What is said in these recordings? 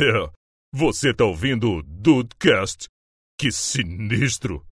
É, você tá ouvindo o Dudecast? Que sinistro!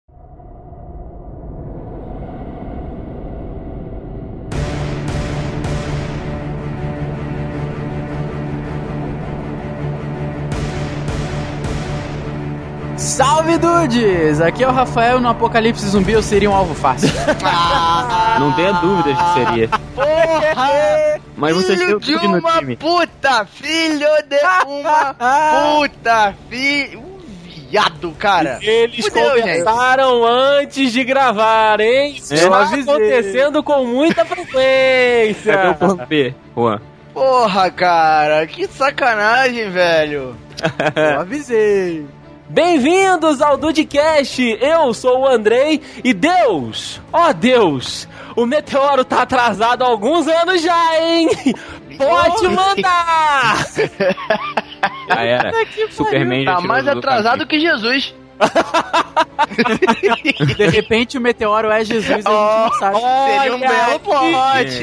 Salve dudes! Aqui é o Rafael no Apocalipse Zumbi eu seria um alvo fácil. Não tenha dúvidas que seria. Porra! Mas você filho tem de uma time. puta! Filho de uma puta! Filho... Um viado, cara! Eles Fudeu, conversaram antes de gravar, hein? Isso É, eu está acontecendo com muita frequência. Cadê o plano B, Juan? Porra, cara! Que sacanagem, velho! Eu avisei. Bem-vindos ao Dudcast! Eu sou o Andrei e Deus, ó Deus, o meteoro tá atrasado há alguns anos já, hein? Pode mandar! Já era. Superman já Tá mais do atrasado que Jesus. De repente o meteoro é Jesus e a gente não sabe. Seria um belo plot!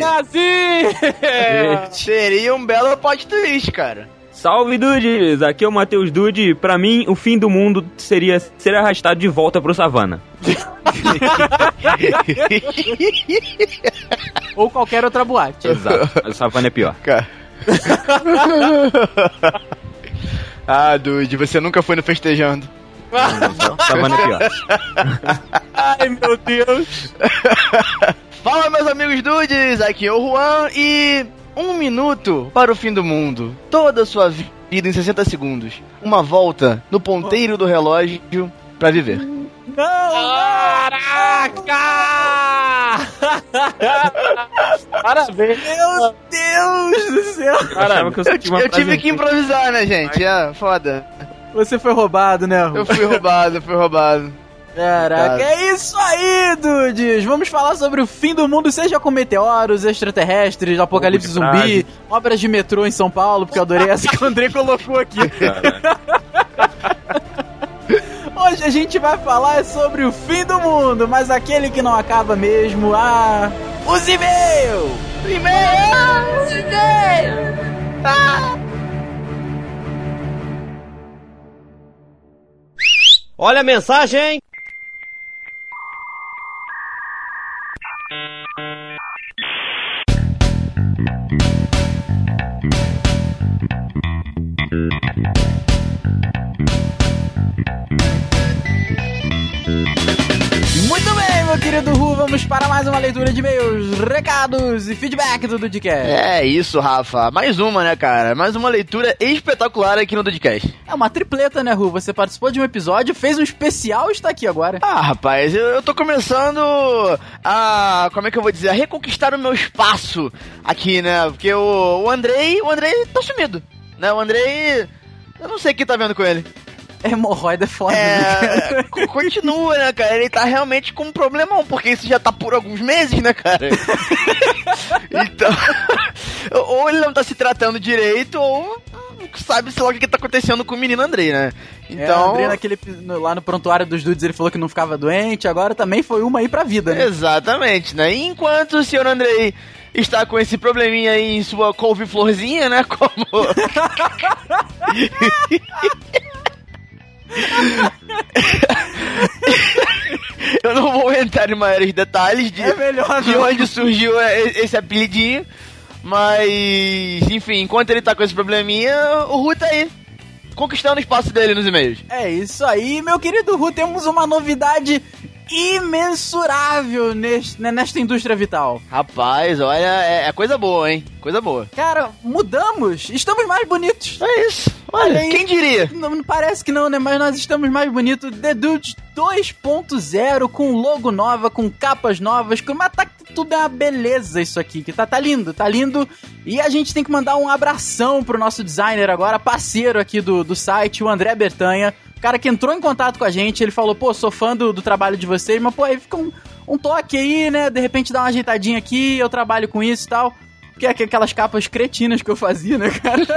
Seria um belo plot twist, cara. Salve Dudes! Aqui é o Matheus Dude. Pra mim, o fim do mundo seria ser arrastado de volta pro savana. Ou qualquer outra boate. Exato. Mas o savana é pior. Cara. ah, Dude, você nunca foi no festejando. Savana é pior. Ai, meu Deus! Fala, meus amigos dudes, aqui é o Juan e um minuto para o fim do mundo. Toda a sua vida em 60 segundos. Uma volta no ponteiro do relógio pra viver. Caraca! Parabéns! Meu Deus do céu! Que eu, Eu, eu tive que improvisar, né, gente? É, foda. Você foi roubado, né? Eu fui roubado, eu fui roubado. Caraca, é isso aí, dudes! Vamos falar sobre o fim do mundo, seja com meteoros, extraterrestres, apocalipse zumbi, obras de metrô em São Paulo, porque eu adorei essa que o André colocou aqui. Cara, Hoje a gente vai falar sobre o fim do mundo, mas aquele que não acaba mesmo, ah, os e-mails! Olha a mensagem! Leitura de e-mails, recados e feedback do Dudcast. É isso, Rafa. Mais uma, né, cara? Mais uma leitura espetacular aqui no Dudcast. É uma tripleta, né, Ru? Você participou de um episódio, fez um especial e está aqui agora. Ah, rapaz, eu, eu tô começando a. Como é que eu vou dizer? A reconquistar o meu espaço aqui, né? Porque o, o Andrei. O Andrei tá sumido. Né? O Andrei. Eu não sei o que tá vendo com ele. Hemorroida é foda. né? É. co- continua, né, cara? Ele tá realmente com um problemão, porque isso já tá por alguns meses, né, cara? então. ou ele não tá se tratando direito, ou sabe-se lá o que, que tá acontecendo com o menino Andrei, né? Então, Então. André, naquele, no- lá no prontuário dos dudes, ele falou que não ficava doente, agora também foi uma aí pra vida, né? Exatamente, né? E enquanto o senhor Andrei está com esse probleminha aí em sua couve-florzinha, né? Como. Eu não vou entrar em maiores detalhes de, É melhor de onde surgiu esse apelidinho. Mas, enfim, enquanto ele tá com esse probleminha, o Ru tá aí. Conquistando o espaço dele nos e-mails. É isso aí, meu querido Ru, temos uma novidade imensurável neste, né, nesta indústria vital. Rapaz, olha, é, é coisa boa, hein? Coisa boa. Cara, mudamos, estamos mais bonitos. É isso. Olha, quem diria? Não, parece que não, né? Mas nós estamos mais bonitos. The Dudes 2.0 com logo nova, com capas novas, com... mas tá tudo é uma beleza isso aqui, que tá, tá lindo, tá lindo. E a gente tem que mandar um abração pro nosso designer agora, parceiro aqui do, do site, o André Bertanha. O cara que entrou em contato com a gente, ele falou, pô, sou fã do, do trabalho de vocês, mas pô, aí fica um, um toque aí, né? De repente dá uma ajeitadinha aqui, eu trabalho com isso e tal. Que é aquelas capas cretinas que eu fazia, né, cara?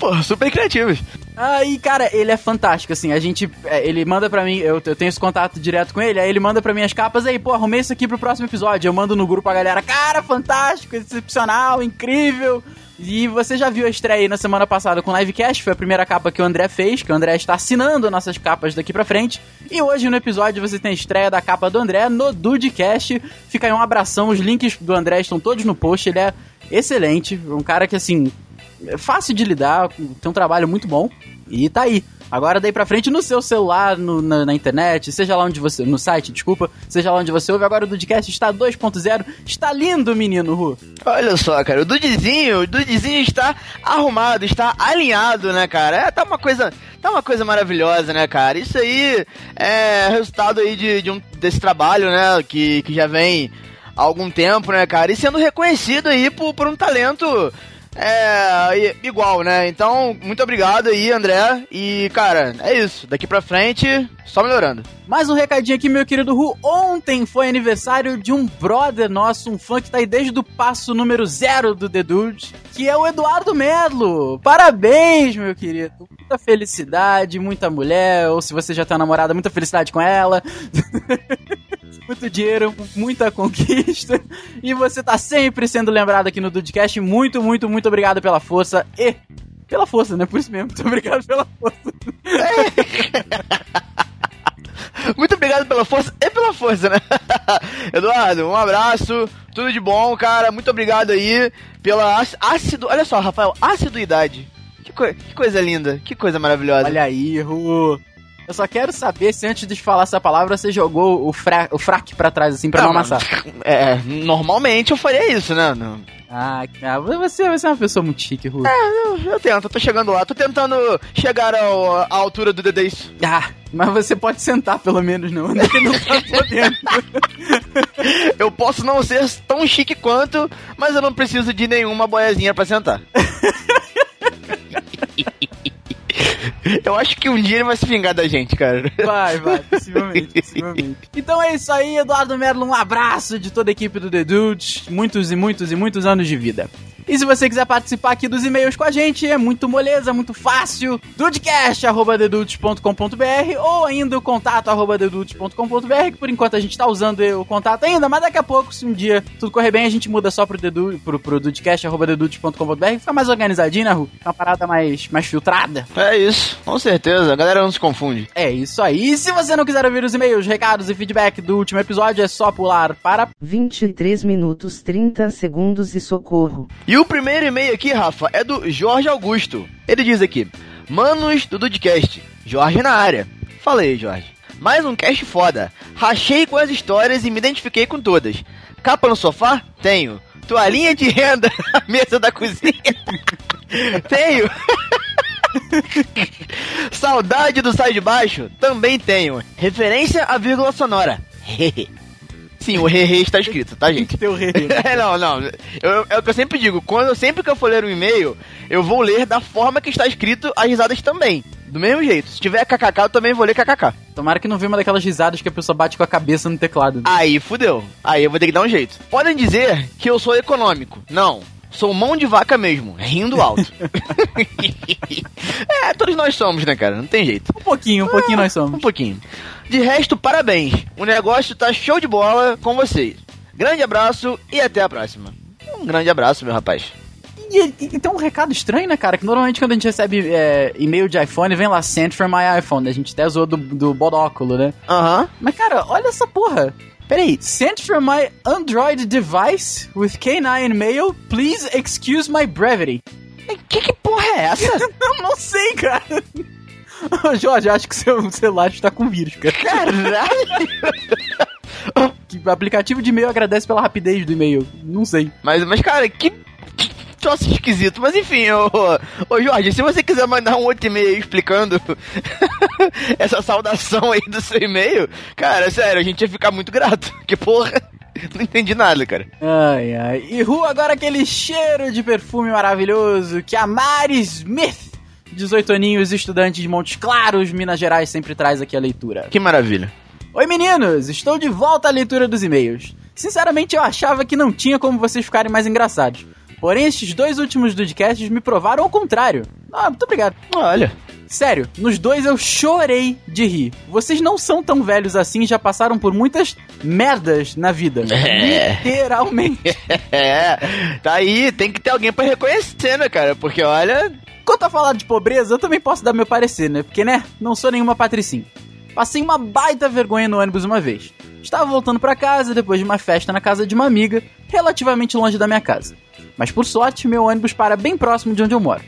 Pô, super criativos. Aí, cara, ele é fantástico, assim, a gente, é, ele manda pra mim, eu, eu tenho esse contato direto com ele, aí ele manda pra mim as capas, aí, pô, arrumei isso aqui pro próximo episódio, eu mando no grupo a galera, cara, fantástico, excepcional, incrível, E você já viu a estreia aí na semana passada com o Livecast, foi a primeira capa que o André fez, que o André está assinando nossas capas daqui pra frente. E hoje no episódio você tem a estreia da capa do André no Dudecast. Fica aí um abração, os links do André estão todos no post, ele é excelente, um cara que assim, é fácil de lidar, tem um trabalho muito bom. E tá aí. Agora daí pra frente no seu celular, no- na, na internet, seja lá onde você. No site, desculpa, seja lá onde você ouve. Agora o Dudcast está 2.0. Está lindo, menino Ru. Olha só, cara, o Dudizinho, o Dudizinho está arrumado, está alinhado, né, cara? É, tá uma coisa, tá uma coisa maravilhosa, né, cara? Isso aí é resultado aí de, de um, desse trabalho, né, que, que já vem há algum tempo, né, cara? E sendo reconhecido aí por, por um talento é, igual, né? Então, muito obrigado aí, André. E, cara, é isso. Daqui pra frente, só melhorando. Mais um recadinho aqui, meu querido Ru. Ontem foi aniversário de um brother nosso, um fã que tá aí desde o passo número zero do The Dude, que é o Eduardo Merlo. Parabéns, meu querido. Muita felicidade, muita mulher, ou se você já tem uma namorada, muita felicidade com ela. Muito dinheiro, muita conquista. E você tá sempre sendo lembrado aqui no Dudecast. Muito, muito, muito obrigado pela força e. Pela força, né? Por isso mesmo. Muito obrigado pela força. Muito obrigado pela força e pela força, né? Eduardo, um abraço, tudo de bom, cara. Muito obrigado aí pela áci- ácido. Olha só, Rafael, aciduidade. Que, coi- que coisa linda, que coisa maravilhosa. Olha aí, Ru. Eu só quero saber se antes de falar essa palavra você jogou o, fra o fraque pra trás, assim, pra não, mas- amassar. É, normalmente eu faria isso, né? Não- Ah, cara, você, você é uma pessoa muito chique, Ru. Eu, eu tento, eu tô chegando lá, tô tentando chegar ao- à altura do Dedê. isso. Ah, mas você pode sentar pelo menos, não. Ele não tá podendo. Eu posso não ser tão chique quanto, mas eu não preciso de nenhuma boiazinha pra sentar. Eu acho que um dia ele vai se vingar da gente, cara. Vai, vai, possivelmente, possivelmente. Então é isso aí, Eduardo Merlo. Um abraço de toda a equipe do The Dudes. Muitos e muitos e muitos anos de vida. E se você quiser participar aqui dos e-mails com a gente, é muito moleza, muito fácil. dudecast.dedudes.com.br ou ainda o contato arroba dedudes.com.br, que por enquanto a gente tá usando o contato ainda, mas daqui a pouco, se um dia tudo correr bem, a gente muda só pro, dedu, pro, pro dudecast.dedudes.com.br, fica mais organizadinho, né, Ru? Uma parada mais, mais filtrada. É isso, com certeza. A galera não se confunde. É isso aí. E se você não quiser ouvir os e-mails, recados e feedback do último episódio, é só pular para 23 minutos 30 segundos e socorro. E o primeiro e-mail aqui, Rafa, é do Jorge Augusto. Ele diz aqui: Manos do Dudcast, Jorge na área. Fala aí, Jorge. Mais um cast foda. Rachei com as histórias e me identifiquei com todas. Capa no sofá? Tenho. Toalhinha de renda na mesa da cozinha? Tenho. Saudade do sai de baixo? Também tenho. Referência à vírgula sonora. Sim, o re está escrito, tá, gente? teu rei. É, não, não. Eu- é o que eu sempre digo. Quando, sempre que eu for ler um e-mail, eu vou ler da forma que está escrito as risadas também. Do mesmo jeito. Se tiver kkk, eu também vou ler kkk. Tomara que não venha uma daquelas risadas que a pessoa bate com a cabeça no teclado. Aí fudeu. Aí eu vou ter que dar um jeito. Podem dizer que eu sou econômico. Não. Sou mão de vaca mesmo, rindo alto. é, todos nós somos, né, cara? Não tem jeito. Um pouquinho, um pouquinho nós Um somos. pouquinho. De resto, parabéns. O negócio tá show de bola com vocês. Grande abraço e até a próxima. Um grande abraço, meu rapaz. E, e- tem um recado estranho, né, cara? Que normalmente quando a gente recebe é, e-mail de iPhone, vem lá, sent for my iPhone. A gente até zoou do, do bodóculo, né? Aham. Mas, cara, olha essa porra. Peraí, sent for my Android device with K9 mail, please excuse my brevity. Que que porra é essa? Eu não sei, cara. Jorge, acho que seu celular está com vírus, cara. Caralho! Que o aplicativo de e-mail agradece pela rapidez do e-mail. Não sei. Mas, mas cara, que, que troço esquisito. Mas enfim, ô, ô Jorge, se você quiser mandar um outro e-mail explicando essa saudação aí do seu e-mail, cara, sério, a gente ia ficar muito grato. Que porra, não entendi nada, cara. Ai, ai. E Ru, agora aquele cheiro de perfume maravilhoso que a Mari Smith, 18 aninhos, estudante de Montes Claros, Minas Gerais, sempre traz aqui a leitura. Que maravilha. Oi meninos, estou de volta à leitura dos e-mails. Sinceramente, eu achava que não tinha como vocês ficarem mais engraçados. Porém, estes dois últimos podcasts me provaram o contrário. Ah, muito obrigado. Olha, Sério, nos dois eu chorei de rir. Vocês não são tão velhos assim já passaram por muitas merdas na vida. É. Literalmente. É, tá aí, tem que ter alguém pra reconhecer, né, cara? Porque olha. Quanto a falar de pobreza, eu também posso dar meu parecer, né? Porque, né, não sou nenhuma patricinha. Passei uma baita vergonha no ônibus uma vez. Estava voltando pra casa depois de uma festa na casa de uma amiga, relativamente longe da minha casa. Mas por sorte, meu ônibus para bem próximo de onde eu moro.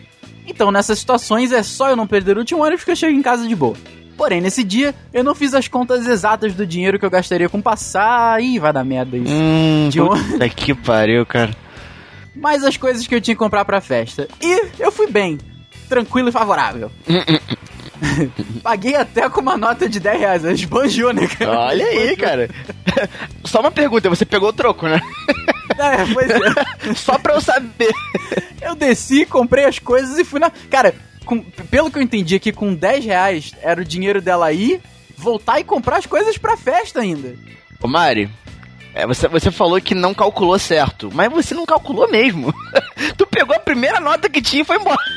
Então, nessas situações, é só eu não perder o último ônibus que eu chego em casa de boa. Porém, nesse dia, eu não fiz as contas exatas do dinheiro que eu gastaria com passar. Ih, vai dar merda isso. Hum, De puta que pariu, cara. mais as coisas que eu tinha que comprar pra festa. E eu fui bem, tranquilo e favorável. Paguei até com uma nota de 10 reais, esbanjou, né, cara? Olha aí, cara. Só uma pergunta, você pegou o troco, né? É, pois é. Só pra eu saber. Eu desci, comprei as coisas e fui na. Cara, com- pelo que eu entendi aqui, com 10 reais era o dinheiro dela ir, voltar e comprar as coisas pra festa ainda. Ô, Mari, é, você, você falou que não calculou certo, mas você não calculou mesmo. tu pegou a primeira nota que tinha e foi embora.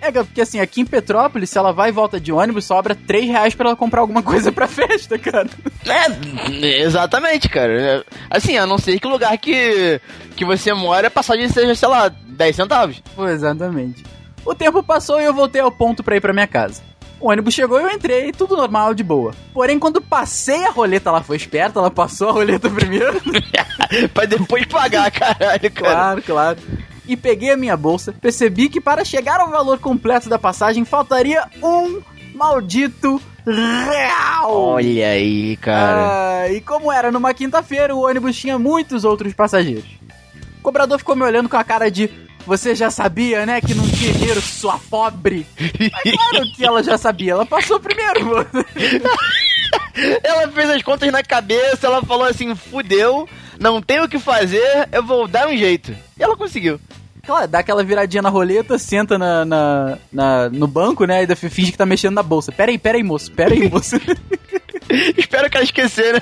É, porque assim, aqui em Petrópolis, se ela vai e volta de ônibus, sobra 3 reais pra ela comprar alguma coisa pra festa, cara. É, exatamente, cara. Assim, a não ser que o lugar que, que você mora, a passagem seja, sei lá, 10 centavos. Pô, exatamente. O tempo passou e eu voltei ao ponto pra ir pra minha casa. O ônibus chegou e eu entrei, tudo normal, de boa. Porém, quando passei a roleta, ela foi esperta, ela passou a roleta primeiro. pra depois pagar, caralho, cara. claro, claro. E peguei a minha bolsa, percebi que para chegar ao valor completo da passagem faltaria um maldito real. Olha aí, cara. Ah, e como era numa quinta-feira, o ônibus tinha muitos outros passageiros. O cobrador ficou me olhando com a cara de você já sabia, né, que não tinha dinheiro, sua pobre. Mas claro que ela já sabia, ela passou primeiro. Ela fez as contas na cabeça, ela falou assim: fudeu, não tenho o que fazer, eu vou dar um jeito. E ela conseguiu. Claro, dá aquela viradinha na roleta, senta na, na, na- no banco, né, e finge que tá mexendo na bolsa. Pera aí, pera aí, moço, pera aí, moço. Espero que ela esquecer, né?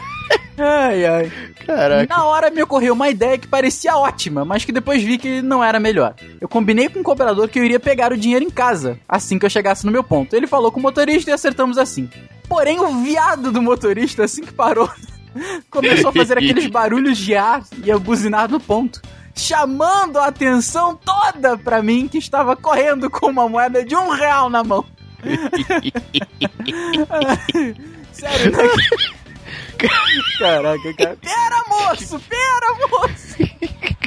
ai, ai. Caraca. Na hora me ocorreu uma ideia que parecia ótima, mas que depois vi que não era melhor. Eu combinei com o cobrador que eu iria pegar o dinheiro em casa, assim que eu chegasse no meu ponto. Ele falou com o motorista e acertamos assim. Porém, o viado do motorista, assim que parou, começou a fazer aqueles barulhos de ar e a buzinar no ponto. Chamando a atenção toda pra mim que estava correndo com uma moeda de um real na mão. Sério, né? Caraca, cara. Pera, moço! Pera, moço!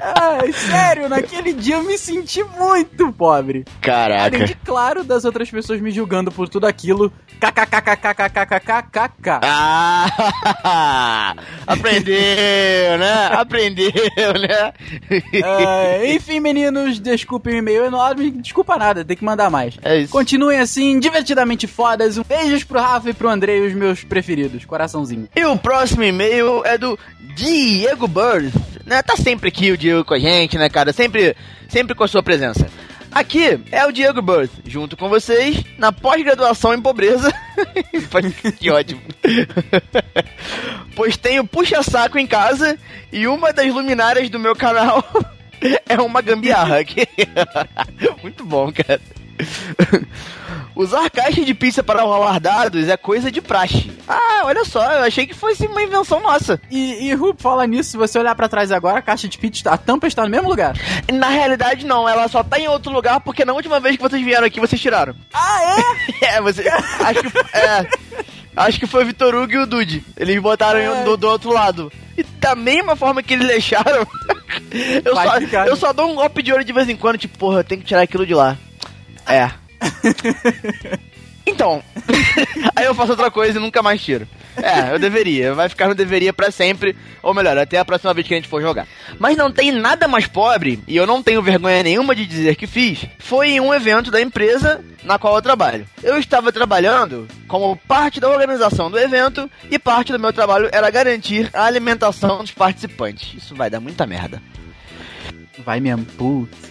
Ai, sério, naquele dia eu me senti muito pobre. Caraca. Além de, claro, das outras pessoas me julgando por tudo aquilo. KKKKKKKKK. Ah! Aprendeu, né? Aprendeu, né? Ah, enfim, meninos, desculpem o e-mail enorme. Desculpa nada, tem que mandar mais. É isso. Continuem assim, divertidamente fodas. Um beijos pro Rafa e pro Andrei, os meus preferidos. Coraçãozinho. E o próximo e-mail é do Diego Birth, né? Tá sempre aqui o Diego com a gente, né, cara? Sempre, sempre com a sua presença. Aqui é o Diego Birth, junto com vocês, na pós-graduação em pobreza. que ótimo. pois tenho puxa-saco em casa e uma das luminárias do meu canal é uma gambiarra. Muito bom, cara. Usar caixa de pizza para rolar dados é coisa de praxe. Ah, olha só, eu achei que fosse uma invenção nossa. E, e Ru, fala nisso, se você olhar pra trás agora, a caixa de pizza, a tampa está no mesmo lugar. Na realidade, não, ela só tá em outro lugar porque na última vez que vocês vieram aqui, vocês tiraram. Ah, é? É, você. acho que. É. Acho que foi o Vitor Hugo e o Dude. Eles botaram É. do, do outro lado. E da mesma forma que eles deixaram, eu Vai só, ficar, eu né? só dou um golpe de olho de vez em quando, tipo, porra, eu tenho que tirar aquilo de lá. É. Então, aí eu faço outra coisa e nunca mais tiro. É, eu deveria. Vai ficar no deveria pra sempre. Ou melhor, até a próxima vez que a gente for jogar. Mas não tem nada mais pobre, e eu não tenho vergonha nenhuma de dizer que fiz, foi em um evento da empresa na qual eu trabalho. Eu estava trabalhando como parte da organização do evento e parte do meu trabalho era garantir a alimentação dos participantes. Isso vai dar muita merda. Vai mesmo, putz.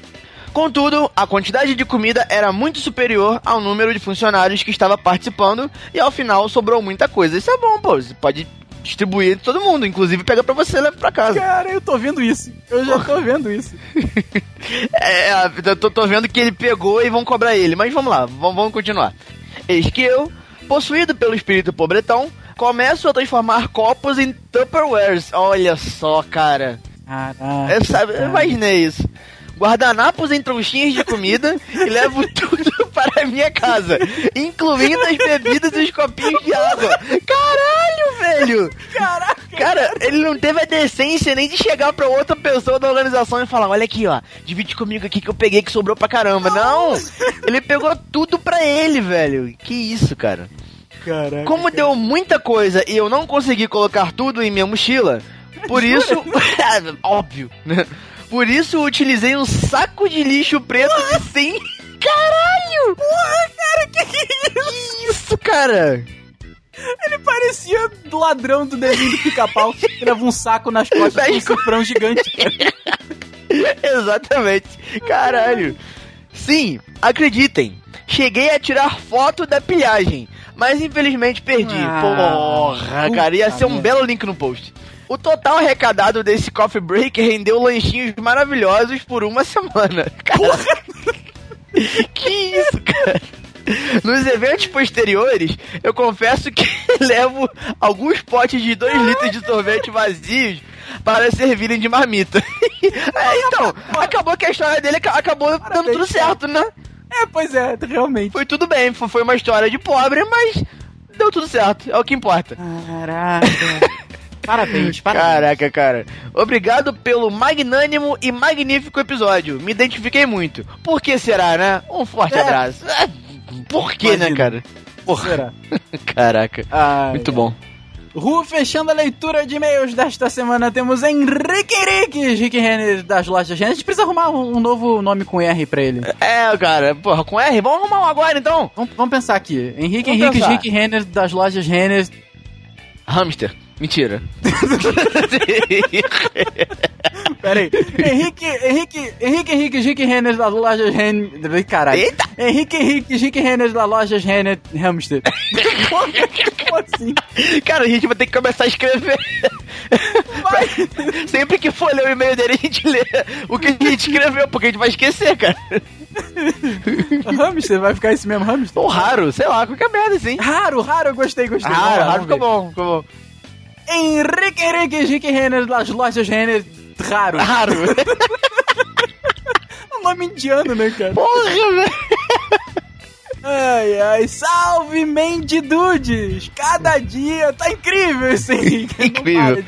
Contudo, a quantidade de comida era muito superior ao número de funcionários que estava participando e ao final sobrou muita coisa. Isso é bom, pô. Você pode distribuir entre todo mundo, inclusive pega pra você e leva pra casa. Cara, eu tô vendo isso. Eu já tô vendo isso. É, é, eu tô, tô vendo que ele pegou e vão cobrar ele. Mas vamos lá, vamos, vamos continuar. Eis que eu, possuído pelo espírito pobretão, começo a transformar copos em Tupperwares. Olha só, cara. Caraca. Eu, sabe, eu imaginei isso. Guardanapos em trouxinhas de comida e levo tudo para a minha casa, incluindo as bebidas e os copinhos de água. Caralho, velho! Caraca. Cara, ele não teve a decência nem de chegar pra outra pessoa da organização e falar: Olha aqui, ó, divide comigo aqui que eu peguei que sobrou pra caramba. Não! Ele pegou tudo pra ele, velho. Que isso, cara. Caraca. Como deu muita coisa e eu não consegui colocar tudo em minha mochila, por isso. Óbvio, né? Por isso eu utilizei um saco de lixo preto de 100. Caralho! Porra, cara, que que é isso? Que isso, cara? Ele parecia do ladrão do desenho do pica-pau. que leva um saco nas costas com um cifrão gigante. Exatamente. Caralho. Sim, acreditem. Cheguei a tirar foto da pilhagem, mas infelizmente perdi. Ah, Porra, cara, ia ser um belo link no post. O total arrecadado desse coffee break rendeu lanchinhos maravilhosos por uma semana. Cara, que isso, cara? Nos eventos posteriores, eu confesso que levo alguns potes de 2 litros de sorvete vazios para servirem de marmita. É, então, acabou que a história dele aca- acabou dando tudo certo, né? É, pois é, realmente. Foi tudo bem, fo- foi uma história de pobre, mas deu tudo certo, é o que importa. Caraca. Parabéns, parabéns. Caraca, cara. Obrigado pelo magnânimo e magnífico episódio. Me identifiquei muito. Por que será, né? Um forte É. abraço. É, Por que, né, cara? Porra. Será? Caraca. Ai, Muito bom. Ru, fechando a leitura de e-mails desta semana, temos Henrique Henrique, Rick Renner das lojas Renner. A gente precisa arrumar um, um novo nome com R pra ele. É, cara, porra, com R, vamos arrumar um agora então. Vamos, vamos pensar aqui. Henrique Vamos Henrique, pensar. Rick Renner das lojas Renner. Hamster. Mentira. Pera aí. Henrique, Henrique, Henrique Henrique, Rick Renner das lojas Renner. Caralho. Eita! Henrique Henrique, Rick Renner das lojas Renner Hamster. Como assim? Cara, a gente vai ter que começar a escrever. Sempre que for ler o e-mail dele, a gente lê o que a gente escreveu, porque a gente vai esquecer, cara. Hamster, vai ficar esse mesmo hamster? Ou raro, sei lá, qualquer merda assim. Raro, raro, eu gostei, gostei. Raro, raro vamos ficou bom, ficou bom. Henrique Henrique, Rick Renner das lojas Renner Raro. Raro. um nome indiano, né, cara? Porra, velho. Ai, ai, salve Mandy Dudes! Cada dia tá incrível esse Henrique. Ele não Incrível.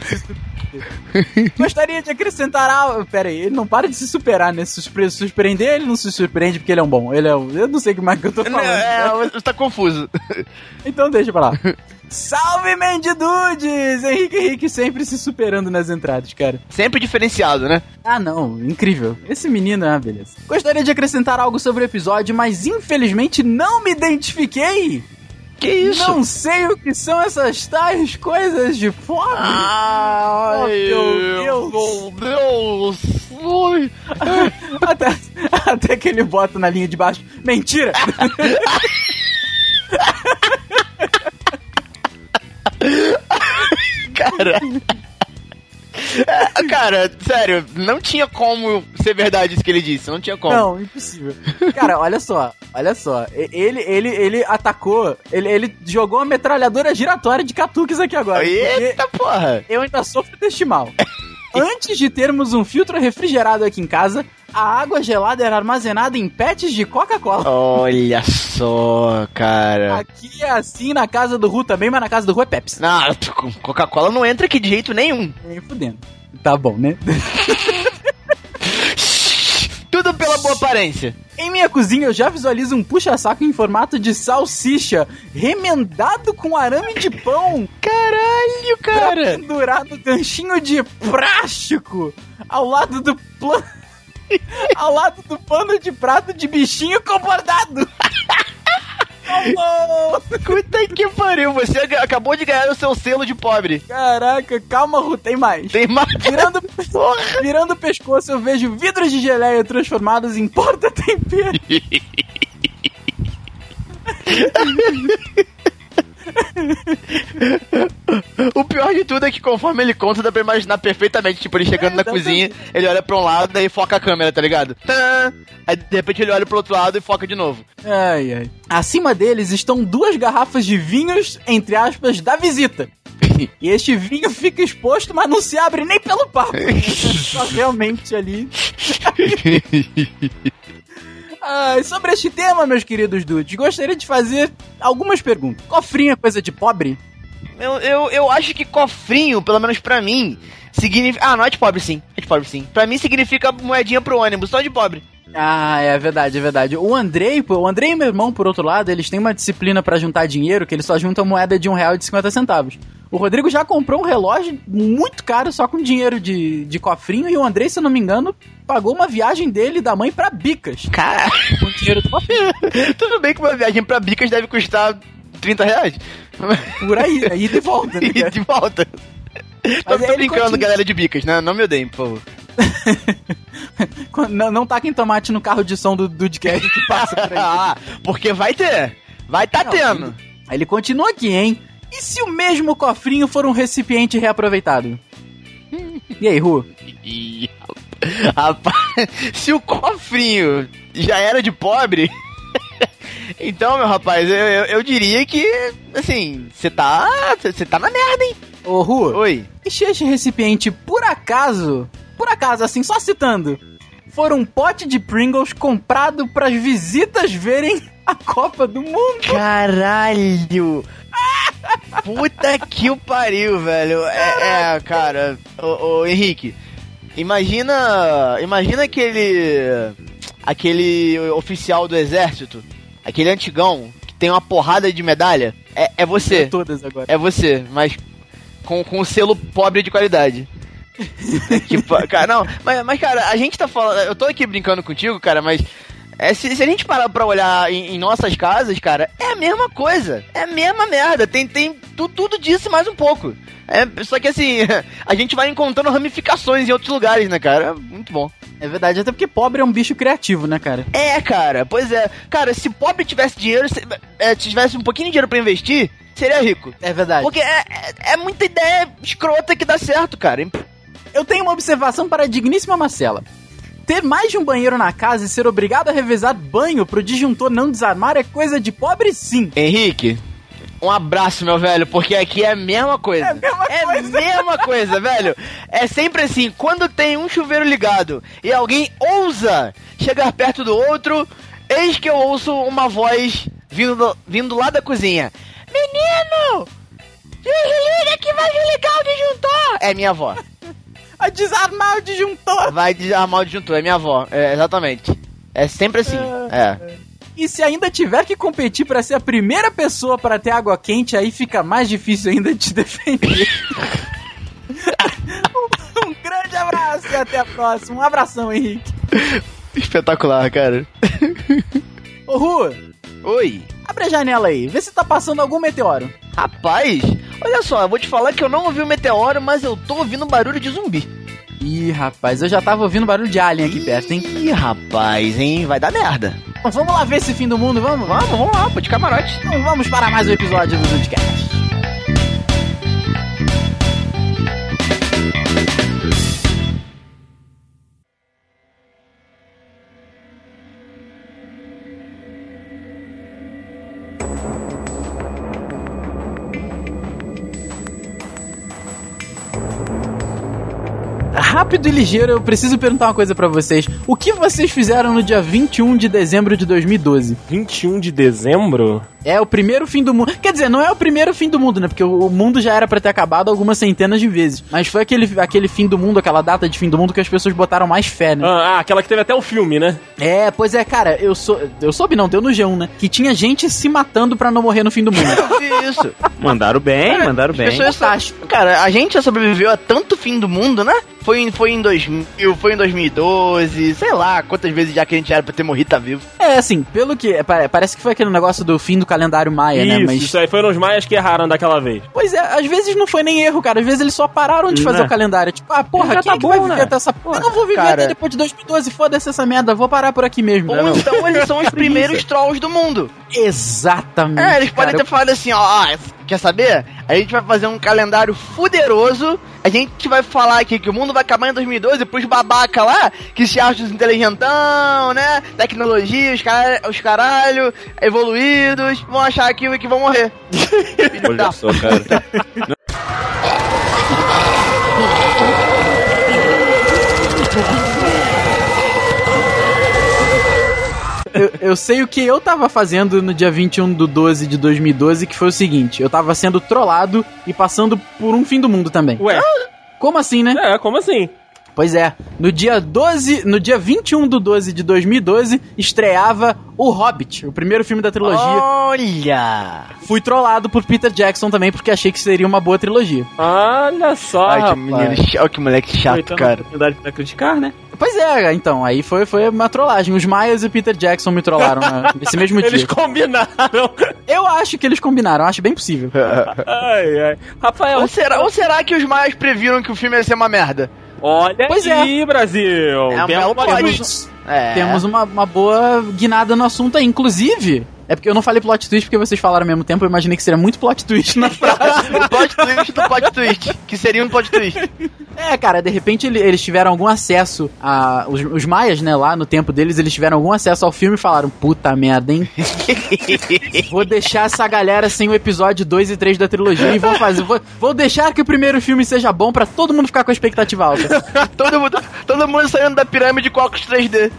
Gostaria de acrescentar algo. Pera aí, ele não para de se superar, né? Se surpre- surpreender, ele não se surpreende porque ele é um bom. Ele é um... Eu não sei o que mais que eu tô falando. É, você tá confuso. Então deixa pra lá. Salve Mandy Dudes! Henrique Henrique sempre se superando nas entradas, cara. Sempre diferenciado, né? Ah, não, incrível. Esse menino é uma beleza. Gostaria de acrescentar algo sobre o episódio, mas infelizmente não me identifiquei. Que isso? Não sei o que são essas tais coisas de pobre. Ai, Oh, meu meu Deus. Ui. Até, até que ele bota na linha de baixo. Mentira! Cara. É, cara, sério, não tinha como ser verdade isso que ele disse, não tinha como. Não, impossível. Cara, olha só, olha só. Ele, ele, ele atacou, ele, ele jogou uma metralhadora giratória de catuques aqui agora. Eita porra! eu ainda sofro deste mal. Antes de termos um filtro refrigerado aqui em casa, a água gelada era armazenada em pets de Coca-Cola. Olha só, cara. Aqui é assim na casa do Ru também, mas na casa do Ru é Pepsi. Não, Coca-Cola não entra aqui de jeito nenhum. Nem fudendo. Tá bom, né? Tudo pela boa aparência. Em minha cozinha eu já visualizo um puxa-saco em formato de salsicha, remendado com arame de pão, Caralho, cara. pendurar no ganchinho de plástico, ao lado do plano... ao lado do pano de prato de bichinho com bordado. Oh, Puta que pariu, você ac- acabou de ganhar o seu selo de pobre. Caraca, calma, Ru, tem mais. Tem mais. Virando, virando o pescoço, eu vejo vidros de geleia transformados em porta-tempero. O pior de tudo é que conforme ele conta, dá pra imaginar perfeitamente. Tipo, ele chegando É, na cozinha, ele olha pra um lado, daí foca a câmera, tá ligado? Aí de repente ele olha pro outro lado e foca de novo. Ai, ai. Acima deles estão duas garrafas de vinhos, entre aspas, da visita. E este vinho fica exposto, mas não se abre nem pelo papo. Só realmente ali. Ai, sobre este tema, meus queridos dudes, gostaria de fazer algumas perguntas. Cofrinho é coisa de pobre? Eu, eu, eu acho que cofrinho, pelo menos pra mim, significa. Ah, não é de pobre sim. É de pobre sim. Pra mim significa moedinha pro ônibus, só de pobre. Ah, é verdade, é verdade. O Andrei, o Andrei e meu irmão, por outro lado, eles têm uma disciplina pra juntar dinheiro que eles só juntam moeda de um real e de 50 centavos. O Rodrigo já comprou um relógio muito caro só com dinheiro de, de cofrinho e o Andrei, se eu não me engano, pagou uma viagem dele e da mãe pra Bicas Cara, com dinheiro do cofrinho. tudo bem que uma viagem pra Bicas deve custar 30 reais. Por aí, aí de volta, né, E de volta. Mas Tô, tô ele brincando, continua- galera de Bicas, né? Não me odeiem, por favor. não, não taquem tomate no carro de som do Dudcast que passa por aí. ah, porque vai ter. Vai tá Não, tendo. Aí ele continua aqui, hein? E se o mesmo cofrinho for um recipiente reaproveitado? E aí, Ru? Rapaz, se o cofrinho já era de pobre, então, meu rapaz, eu, eu, eu diria que, assim, você tá. Você tá na merda, hein? Ô, Ru, Oi. e se este recipiente, por acaso, por acaso, assim, só citando, for um pote de Pringles comprado pras visitas verem a Copa do Mundo? Caralho! Puta que o pariu, velho. É, é, cara. Ô, ô, Henrique, imagina. Imagina aquele. Aquele oficial do exército, aquele antigão, que tem uma porrada de medalha. É, é você. Todas agora. É você, mas com, com selo pobre de qualidade. que, cara, não, mas, mas, cara, a gente tá falando. Eu tô aqui brincando contigo, cara, mas. é, se, se a gente parar pra olhar em, em nossas casas, cara, é a mesma coisa. É a mesma merda. Tem, tem tu- tudo disso e mais um pouco. É, só que assim, a gente vai encontrando ramificações em outros lugares, né, cara? É Muito bom. É verdade, até porque pobre é um bicho criativo, né, cara? É, cara, pois é. Cara, se pobre tivesse dinheiro, se, é, tivesse um pouquinho de dinheiro pra investir, seria rico. É verdade. Porque é, é, é muita ideia escrota que dá certo, cara. Eu tenho uma observação para a digníssima Marcela. Ter mais de um banheiro na casa e ser obrigado a revezar banho pro disjuntor não desarmar é coisa de pobre sim. Henrique, um abraço, meu velho, porque aqui é a mesma coisa. É a mesma É coisa. mesma coisa, velho. É sempre assim, quando tem um chuveiro ligado e alguém ousa chegar perto do outro, eis que eu ouço uma voz vindo, do- vindo lá da cozinha. Menino! Desliga que vai desligar o disjuntor! É minha avó. A desarmar o disjuntor. Vai desarmar o disjuntor, é minha avó. É, exatamente. É sempre assim. É. E se ainda tiver que competir para ser a primeira pessoa para ter água quente, aí fica mais difícil ainda de te defender. um, um grande abraço e até a próxima. Um abração, Henrique. Espetacular, cara. Ô, Ru, Oi. Abre a janela aí. Vê se tá passando algum meteoro. Rapaz, olha só, eu vou te falar que eu não ouvi o meteoro, mas eu tô ouvindo barulho de zumbi. Ih, rapaz, eu já tava ouvindo barulho de alien aqui perto, hein? Ih, rapaz, hein? Vai dar merda. Vamos lá ver esse fim do mundo, vamos? Vamos, vamos lá, pô, de camarote. Então vamos para mais um episódio do Dudcast. Rápido e ligeiro, eu preciso perguntar uma coisa pra vocês. O que vocês fizeram no dia 21 de dezembro de 2012? 21 de dezembro? É o primeiro fim do mundo. Quer dizer, não é o primeiro fim do mundo, né? Porque o mundo já era pra ter acabado algumas centenas de vezes. Mas foi aquele, aquele fim do mundo, aquela data de fim do mundo que as pessoas botaram mais fé, né? Ah, ah, aquela que teve até o filme, né? É, pois é, cara, eu sou. Eu soube não, deu no G1, né? Que tinha gente se matando pra não morrer no fim do mundo. Isso. Mandaram bem, mandaram bem. Pessoas Cara, a gente já sobreviveu a tanto fim do mundo, né? Foi, foi em 2000, foi em 2012, sei lá quantas vezes já que a gente era pra ter morrido tá vivo. É, assim, pelo que. é, pa- Parece que foi aquele negócio do fim do calendário maia, né? isso, Mas. isso aí foram os maias que erraram daquela vez. Pois é, às vezes não foi nem erro, cara. Às vezes eles só pararam de fazer Né? o calendário. Tipo, ah, porra, Já quem tá é que vai bom, viver né? até essa porra? Eu não vou viver Cara. até depois de 2012, foda-se essa merda, vou parar por aqui mesmo. Ou então eles são os primeiros trolls do mundo. Exatamente. É, eles podem cara. ter falado assim, ó, quer saber? A gente vai fazer um calendário fuderoso. A gente vai falar aqui que o mundo vai acabar em 2012 pros babaca lá, que se acham os inteligentão, né? Tecnologia, os, car os caralho, evoluídos, vão achar aquilo que vão morrer. Olha só, cara. eu, eu sei o que eu tava fazendo no dia 21 do 12 de 2012, que foi o seguinte: eu tava sendo trollado e passando por um fim do mundo também. Ué, Como assim, né? é, como assim? Pois é, no dia 12, no dia 21 do 12 de 2012, estreava O Hobbit, o primeiro filme da trilogia. Olha! Fui trollado por Peter Jackson também, porque achei que seria uma boa trilogia. Olha só, Ai, que rapaz. menino olha que moleque chato, Aproveitando a cara. oportunidade pra criticar, né? Pois é, então, aí foi, foi uma trollagem. Os Maias e o Peter Jackson me trollaram na- nesse mesmo Eles dia. combinaram. Eu acho que eles combinaram, acho bem possível. ai, ai. Rafael, Ou será, ou será que os maias previram que o filme ia ser uma merda? Olha Pois é. aí, Brasil. É um Belo belo plot plot. twist. É. Temos uma, uma boa guinada no assunto aí. Inclusive, é porque eu não falei plot twist porque vocês falaram ao mesmo tempo, eu imaginei que seria muito plot twist na frase. o plot twist do plot twist. Que seria um plot twist. É, cara, de repente ele- eles tiveram algum acesso a. Os, os maias, né, lá no tempo deles, eles tiveram algum acesso ao filme e falaram: puta merda, hein? Vou deixar essa galera sem o episódio 2 e 3 da trilogia e vou fazer. Vou, vou deixar que o primeiro filme seja bom pra todo mundo ficar com a expectativa alta. todo, mundo, todo mundo saindo da pirâmide com óculos 3D.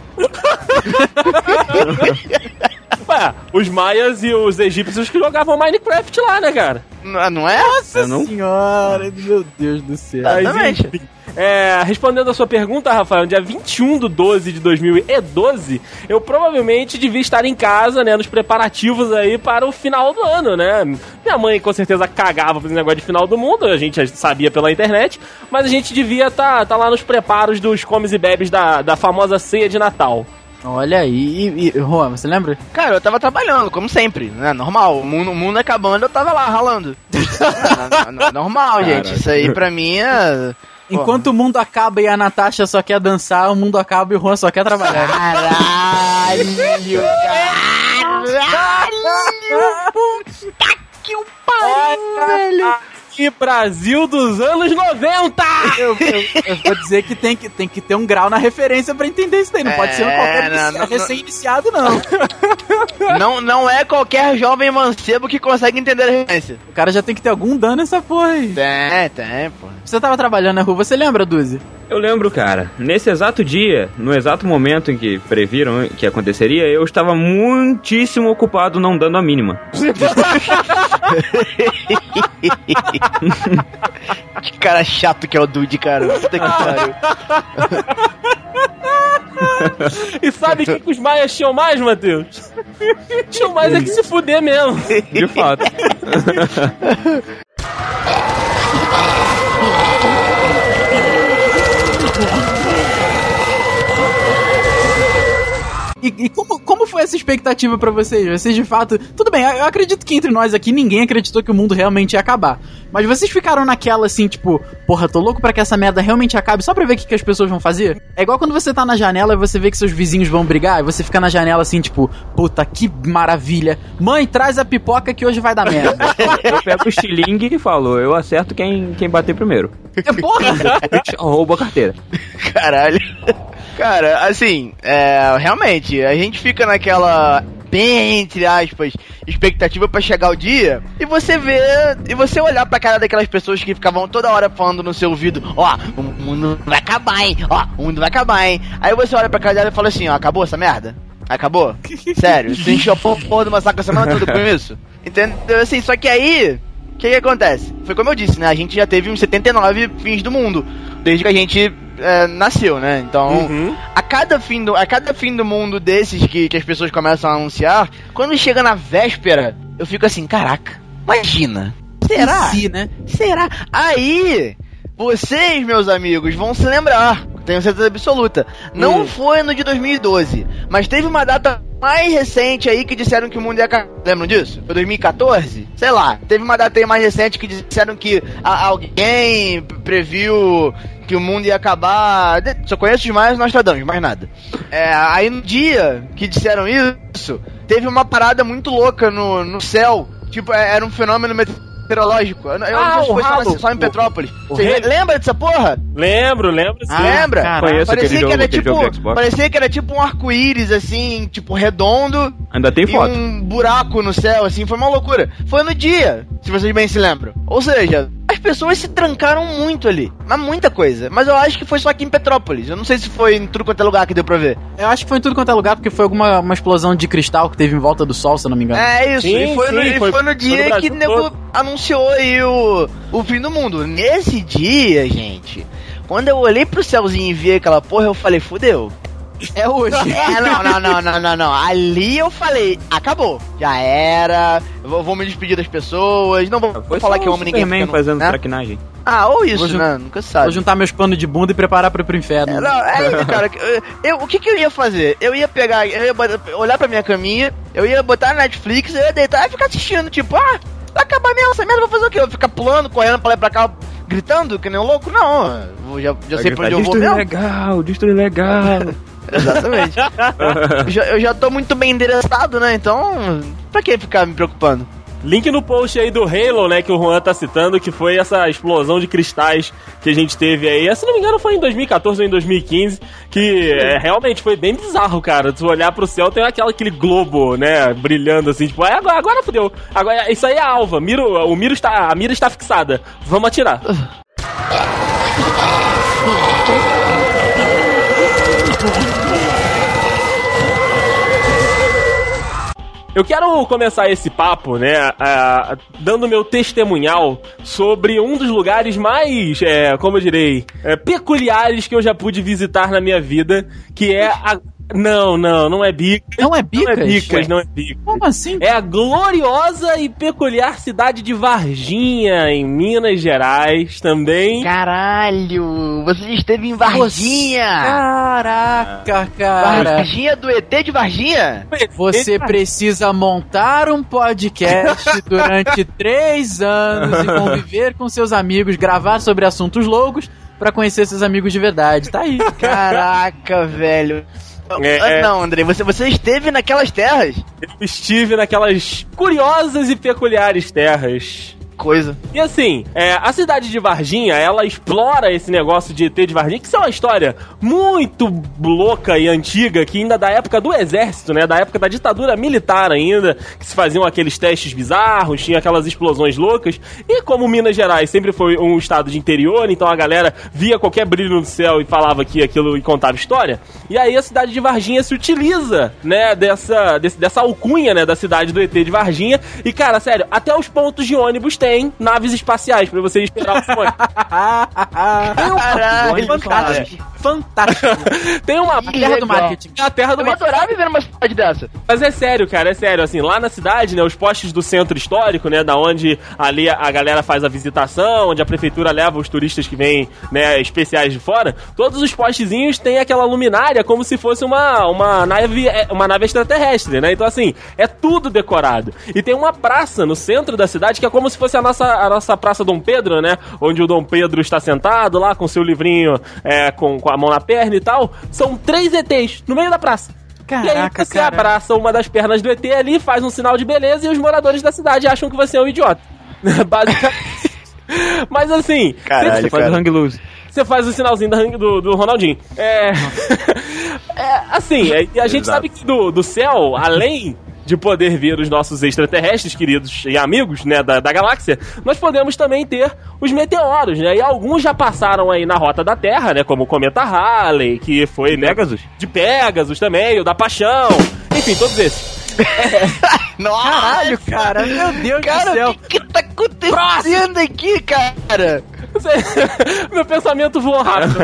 Ué, os maias e os egípcios que jogavam Minecraft lá, né, cara? Não, não é? Eu não... Senhora, meu Deus do céu. Mas, Exatamente. É, respondendo a sua pergunta, Rafael, dia 21 de 12 de 2012, eu provavelmente devia estar em casa, né, nos preparativos aí para o final do ano, né? Minha mãe com certeza cagava pra esse negócio de final do mundo, a gente sabia pela internet, mas a gente devia estar tá, lá nos preparos dos comes e bebes da, da famosa ceia de Natal. Olha aí, e, e, Juan, você lembra? Cara, eu tava trabalhando, como sempre, né? Normal. O mundo, o mundo acabando, eu tava lá ralando. É, no- no- normal, gente. Isso aí pra mim é. Enquanto o mundo acaba e a Natasha só quer dançar, o mundo acaba e o Juan só quer trabalhar. Caralho! Que o pariu, velho! Brasil dos anos 90! Eu, eu- eu vou dizer que tem, que tem que ter um grau na referência pra entender isso daí. Não pode ser um É, qualquer recém-iniciado, não. Não, não é qualquer jovem mancebo que consegue entender a referência. O cara já tem que ter algum dano nessa porra aí. Tem, tem, pô. Você tava trabalhando na rua, você lembra, Duzi? Eu lembro, cara, nesse exato dia, no exato momento em que previram que aconteceria, eu estava muitíssimo ocupado não dando a mínima. Que cara chato que é o Dude, cara. Puta que pariu. E sabe o que, que os maias tinham mais, Matheus? Tinham mais é que se fuder mesmo. De fato. E, e como, como foi essa expectativa pra vocês? Vocês de fato. Tudo bem, eu acredito que entre nós aqui ninguém acreditou que o mundo realmente ia acabar. Mas vocês ficaram naquela assim, tipo, porra, tô louco pra que essa merda realmente acabe só pra ver o que, que as pessoas vão fazer? É igual quando você tá na janela e você vê que seus vizinhos vão brigar e você fica na janela assim, tipo, puta, que maravilha. Mãe, traz a pipoca que hoje vai dar merda. Eu pego o estilingue e falo, eu acerto quem, quem bater primeiro. É, porra! Roubo a carteira. Caralho. Cara, assim, é, realmente, a gente fica naquela bem entre aspas expectativa pra chegar o dia e você vê e você olhar pra cara daquelas pessoas que ficavam toda hora falando no seu ouvido, ó, o mundo vai acabar, hein? Ó, o mundo vai acabar, hein? Aí você olha pra cara dela e fala assim, ó, acabou essa merda? Acabou? Sério? Você encheu a porra do massacre a semana toda com isso? Entendeu? Assim, só que aí o que, que acontece? Foi como eu disse, né? A gente já teve uns 79 fins do mundo, desde que a gente é, nasceu, né? Então, Uhum. a, cada fim do, a cada fim do mundo desses que, que as pessoas começam a anunciar, quando chega na véspera, eu fico assim, caraca, imagina. Será? Si, né? Será? Aí, vocês, meus amigos, vão se lembrar. Tenho certeza absoluta. Não Hum. foi no de 2012, mas teve uma data mais recente aí que disseram que o mundo ia acabar. Lembram disso? Foi 2014? Sei lá. Teve uma data aí mais recente que disseram que alguém previu que o mundo ia acabar. Só conheço os mais Nostradamus, mais nada. É, aí no dia que disseram isso, teve uma parada muito louca no, no céu. Tipo, é- era um fenômeno meteorológico meteorológico. Eu, eu Ah, não sei se o foi só, em Petrópolis. o Você ralo. lembra dessa porra? Lembro, lembro sim. Ah, Lembra? Conheço Parecia que era tipo. Parecia que era tipo um arco-íris, assim, tipo, redondo. Ainda tem e foto. um buraco no céu, assim, foi uma loucura. Foi no dia, se vocês bem se lembram. Ou seja, pessoas se trancaram muito ali. Mas muita coisa. Mas eu acho que foi só aqui em Petrópolis. Eu não sei se foi em tudo quanto é lugar que deu pra ver. Eu acho que foi em tudo quanto é lugar, porque foi alguma uma explosão de cristal que teve em volta do sol, se eu não me engano. É isso, Sim, e foi, no, sim, e foi- foi no foi dia no que o nego todo. anunciou aí o, o fim do mundo. Nesse dia, gente, quando eu olhei pro céuzinho e vi aquela porra, eu falei, fudeu. É hoje. É, não, não, não, não, não, não. Ali eu falei, acabou. Já era. eu Vou, vou me despedir das pessoas. Não vou, Foi falar que eu o amo ninguém. Superman eu fazendo né? traquinagem. Ah, ou isso, Vou né? Nunca sabe. Vou juntar meus panos de bunda e preparar pra ir pro inferno. É, não, é isso, cara. Eu, eu- o que, que eu ia fazer? Eu ia pegar, eu ia botar- olhar pra minha caminha, eu ia botar na Netflix, eu ia deitar e ficar assistindo, tipo, ah, vai acabar mesmo essa merda, vou fazer o quê? Eu vou ficar pulando, correndo pra lá e pra cá, gritando, que nem um louco? Não, eu já, já sei pra onde eu vou Destruir mesmo. legal, destruir legal. Exatamente. eu, já, eu já tô muito bem endereçado, né? Então, pra que ficar me preocupando? Link no post aí do Halo, né, que o Juan tá citando, que foi essa explosão de cristais que a gente teve aí. Se não me engano, foi em 2014 ou em 2015, que é, realmente foi bem bizarro, cara. Tu olhar pro céu, tem aquela, aquele globo, né, brilhando assim, tipo, "Ah, agora, agora fodeu. Agora, isso aí é a alva. Miro, o miro está, a mira está fixada. Vamos atirar. Eu quero começar esse papo, né, dando meu testemunhal sobre um dos lugares mais, é, como eu direi, é, peculiares que eu já pude visitar na minha vida, que é a... Não, não, não é Bicas. Não é Não é Bicas? Bicas, não é Bicas. Como assim? É a gloriosa e peculiar cidade de Varginha, em Minas Gerais, também. Caralho, você esteve em Varginha! Caraca, cara. Varginha do ET de Varginha? Você precisa montar um podcast durante três anos e conviver com seus amigos, gravar sobre assuntos loucos pra conhecer seus amigos de verdade. Tá aí. Caraca, velho. É, é. Não, Andrei, você, você esteve naquelas terras? Eu estive naquelas curiosas e peculiares terras. Coisa. E assim, é, a cidade de Varginha, ela explora esse negócio de ET de Varginha, que isso é uma história muito louca e antiga, que ainda da época do exército, né? Da época da ditadura militar ainda, que se faziam aqueles testes bizarros, tinha aquelas explosões loucas. E como Minas Gerais sempre foi um estado de interior, então a galera via qualquer brilho no céu e falava que aquilo e contava história. E aí a cidade de Varginha se utiliza, né, dessa, desse- dessa alcunha, né, da cidade do ET de Varginha. E cara, sério, até os pontos de ônibus tem naves espaciais pra você esperar o ônibus. Caralho, fantástico. Fantástico. Tem uma A terra do marketing. É a terra do Eu marketing. adorar viver numa cidade dessa. Mas é sério, cara, é sério. Assim, lá na cidade, né, os postes do centro histórico, né, da onde ali a galera faz a visitação, onde a prefeitura leva os turistas que vêm, né, especiais de fora, todos os postezinhos têm aquela luminária como se fosse uma, uma nave é, uma nave extraterrestre, né? Então, assim, é tudo decorado. E tem uma praça no centro da cidade que é como se fosse a nossa, a nossa Praça Dom Pedro, né? Onde o Dom Pedro está sentado lá com seu livrinho é, com, com a mão na perna e tal. São três ETs no meio da praça. e aí Caraca, você cara. abraça uma das pernas do ET ali, faz um sinal de beleza e os moradores da cidade acham que você é um idiota. Basicamente. Mas assim, Caralho, Você faz o hang loose. você faz o sinalzinho da- do, do Ronaldinho. É. é assim, é- e a gente Exato. sabe que do, do céu, além de poder ver os nossos extraterrestres queridos e amigos, né, da, da galáxia, nós podemos também ter os meteoros, né? E alguns já passaram aí na rota da Terra, né? Como o cometa Halley, que foi, né, Pegasus? de Pegasus também, o da Paixão, enfim, todos esses. Nossa, Caralho, cara. Meu Deus do Cara, céu. o que, que tá acontecendo aqui, cara? Meu pensamento voou rápido.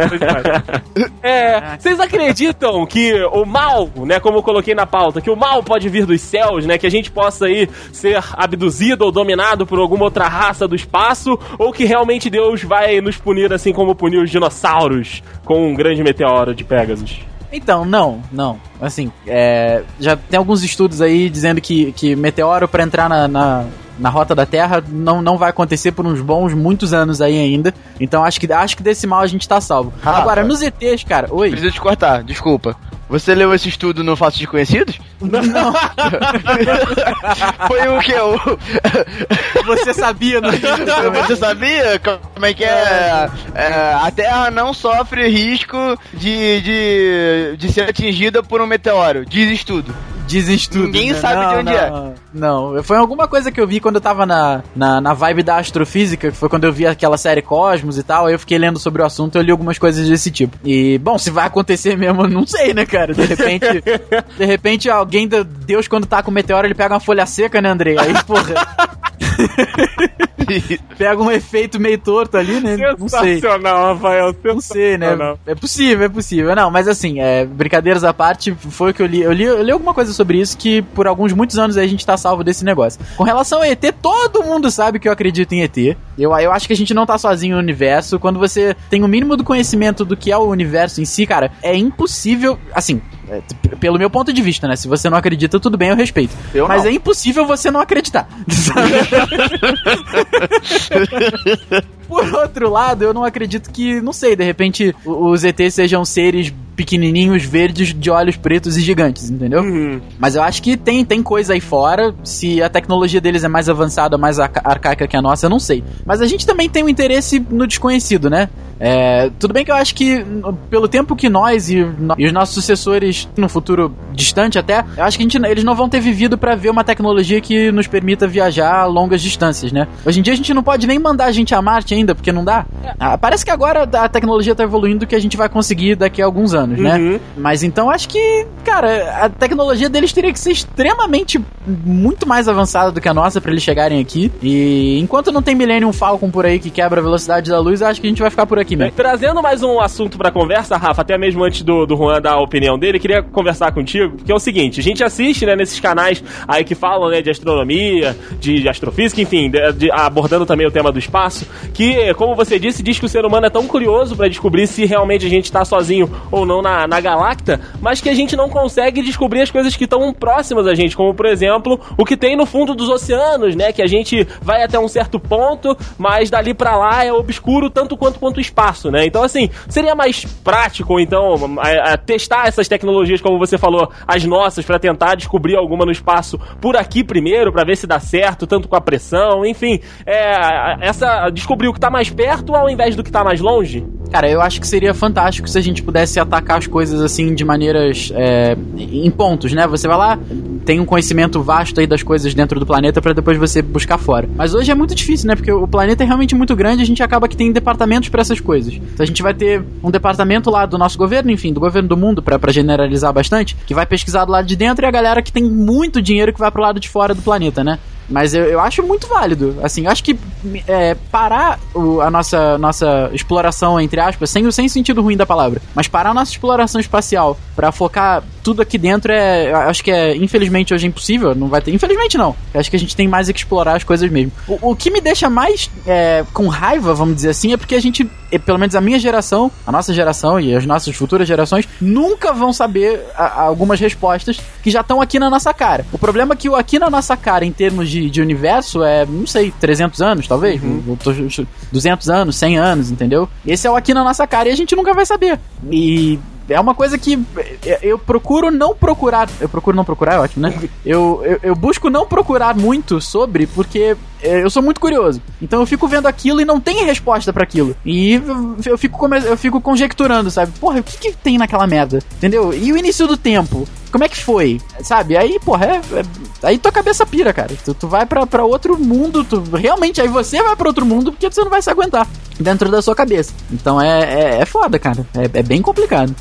É, vocês acreditam que o mal, né, como eu coloquei na pauta, que o mal pode vir dos céus, né, que a gente possa aí ser abduzido ou dominado por alguma outra raça do espaço, ou que realmente Deus vai nos punir assim como puniu os dinossauros com um grande meteoro de Pegasus? Então, não, não. Assim, é, já tem alguns estudos aí dizendo que, que meteoro, pra entrar na, na, na rota da Terra não, não vai acontecer por uns bons muitos anos aí ainda. Então acho que, acho que desse mal a gente tá salvo. Rafa. Agora, nos ETs, cara, oi. Preciso te cortar, desculpa. Você leu esse estudo no Fatos Desconhecidos? Não, Foi o que? O... você sabia, não? Você sabia como é que é? É, A Terra não sofre risco de, de, de ser atingida por um meteoro. Diz estudo. Dizem estudo. Ninguém né? sabe Não, de onde não, é. Não, foi alguma coisa que eu vi quando eu tava na, na, na vibe da astrofísica, que foi quando eu vi aquela série Cosmos e tal, aí eu fiquei lendo sobre o assunto e eu li algumas coisas desse tipo. E, bom, se vai acontecer mesmo, eu não sei, né, cara? De repente, de repente alguém, Deus quando tá com o meteoro, ele pega uma folha seca, né, Andrei? Aí, porra, pega um efeito meio torto ali, né? Não sei. Sensacional, Rafael. Não sei, né? É possível, é possível. Não, mas assim, é, brincadeiras à parte, foi o que eu li. Eu li, eu li alguma coisa sobre isso que por alguns muitos anos a gente tá salvo desse negócio. Com relação a ET, todo mundo sabe que eu acredito em ET. Eu, eu acho que a gente não tá sozinho no universo. Quando você tem o mínimo do conhecimento do que é o universo em si, cara, é impossível. Assim, pelo meu ponto de vista, né? Se você não acredita, tudo bem, eu respeito. Eu Mas não. é impossível você não acreditar. Por outro lado, eu não acredito que, não sei, de repente os ETs sejam seres pequenininhos, verdes, de olhos pretos e gigantes, entendeu? Uhum. Mas eu acho que tem, tem coisa aí fora. Se a tecnologia deles é mais avançada, mais arca- arcaica que a nossa, eu não sei. Mas a gente também tem um interesse no desconhecido, né? É, tudo bem que eu acho que, pelo tempo que nós e, e os nossos sucessores, no futuro distante até, eu acho que a gente, eles não vão ter vivido pra ver uma tecnologia que nos permita viajar a longas distâncias, né? Hoje em dia a gente não pode nem mandar a gente a Marte ainda, porque não dá. Ah, parece que agora a tecnologia tá evoluindo que a gente vai conseguir daqui a alguns anos, né? Uhum. Mas então acho que, cara, a tecnologia deles teria que ser extremamente muito mais avançada do que a nossa pra eles chegarem aqui. E enquanto não tem Millennium Falcon por aí que quebra a velocidade da luz, eu acho que a gente vai ficar por aqui mesmo. Trazendo mais um assunto pra conversa, Rafa, até mesmo antes do, do Juan dar a opinião dele, queria conversar contigo, que é o seguinte, a gente assiste, né, nesses canais aí que falam, né, de astronomia, de, de astrofísica, enfim, de- de- abordando também o tema do espaço, que, como você disse, diz que o ser humano é tão curioso pra descobrir se realmente a gente tá sozinho ou não na, na Galacta, mas que a gente não consegue descobrir as coisas que estão próximas a gente, como, por exemplo, o que tem no fundo dos oceanos, né, que a gente vai até um certo ponto, mas dali pra lá é obscuro tanto quanto quanto o espaço, né? Então, assim, seria mais prático, então, a- a testar essas tecnologias, como você falou, as nossas, pra tentar descobrir alguma no espaço por aqui primeiro, pra ver se dá certo, tanto com a pressão, enfim, é, essa descobrir o que tá mais perto ao invés do que tá mais longe. Cara, eu acho que seria fantástico se a gente pudesse atacar as coisas assim de maneiras é, em pontos, né? Você vai lá, tem um conhecimento vasto aí das coisas dentro do planeta pra depois você buscar fora. Mas hoje é muito difícil, né? Porque o planeta é realmente muito grande, a gente acaba que tem departamentos pra essas coisas. Então a gente vai ter um departamento lá do nosso governo, enfim, do governo do mundo, pra generalizar bastante, que vai pesquisar do lado de dentro e a galera que tem muito dinheiro que vai pro lado de fora do planeta, né? Mas eu, eu acho muito válido. Assim, eu acho que é, parar o- a nossa, nossa exploração, entre aspas, sem, sem sentido ruim da palavra, mas parar a nossa exploração espacial pra focar tudo aqui dentro é. Acho que é, infelizmente, hoje é impossível. Não vai ter. Infelizmente, não. Eu acho que a gente tem mais é que explorar as coisas mesmo. O, o que me deixa mais é, com raiva, vamos dizer assim, é porque a gente, é, pelo menos a minha geração, a nossa geração e as nossas futuras gerações, nunca vão saber a- algumas respostas que já estão aqui na nossa cara. O problema é que o aqui na nossa cara, em termos de, de universo, é, não sei, 300 anos, talvez? Tô- 200 anos, 100 anos, entendeu? Esse é o aqui na nossa cara e a gente nunca vai saber. E é uma coisa que é, eu procuro não procurar. Eu procuro não procurar, é ótimo, né? Eu, eu, eu busco não procurar muito sobre, porque eu sou muito curioso. Então eu fico vendo aquilo e não tem resposta pra aquilo. E eu- fico, eu fico conjecturando, sabe? Porra, o que, que tem naquela merda? Entendeu? E o início do tempo? Como é que foi? Sabe? Aí, porra, é, é- aí tua cabeça pira, cara. Tu, tu vai pra outro mundo, tu realmente aí você vai pra outro mundo porque você não vai se aguentar dentro da sua cabeça. Então é, é, é foda, cara. É, é bem complicado.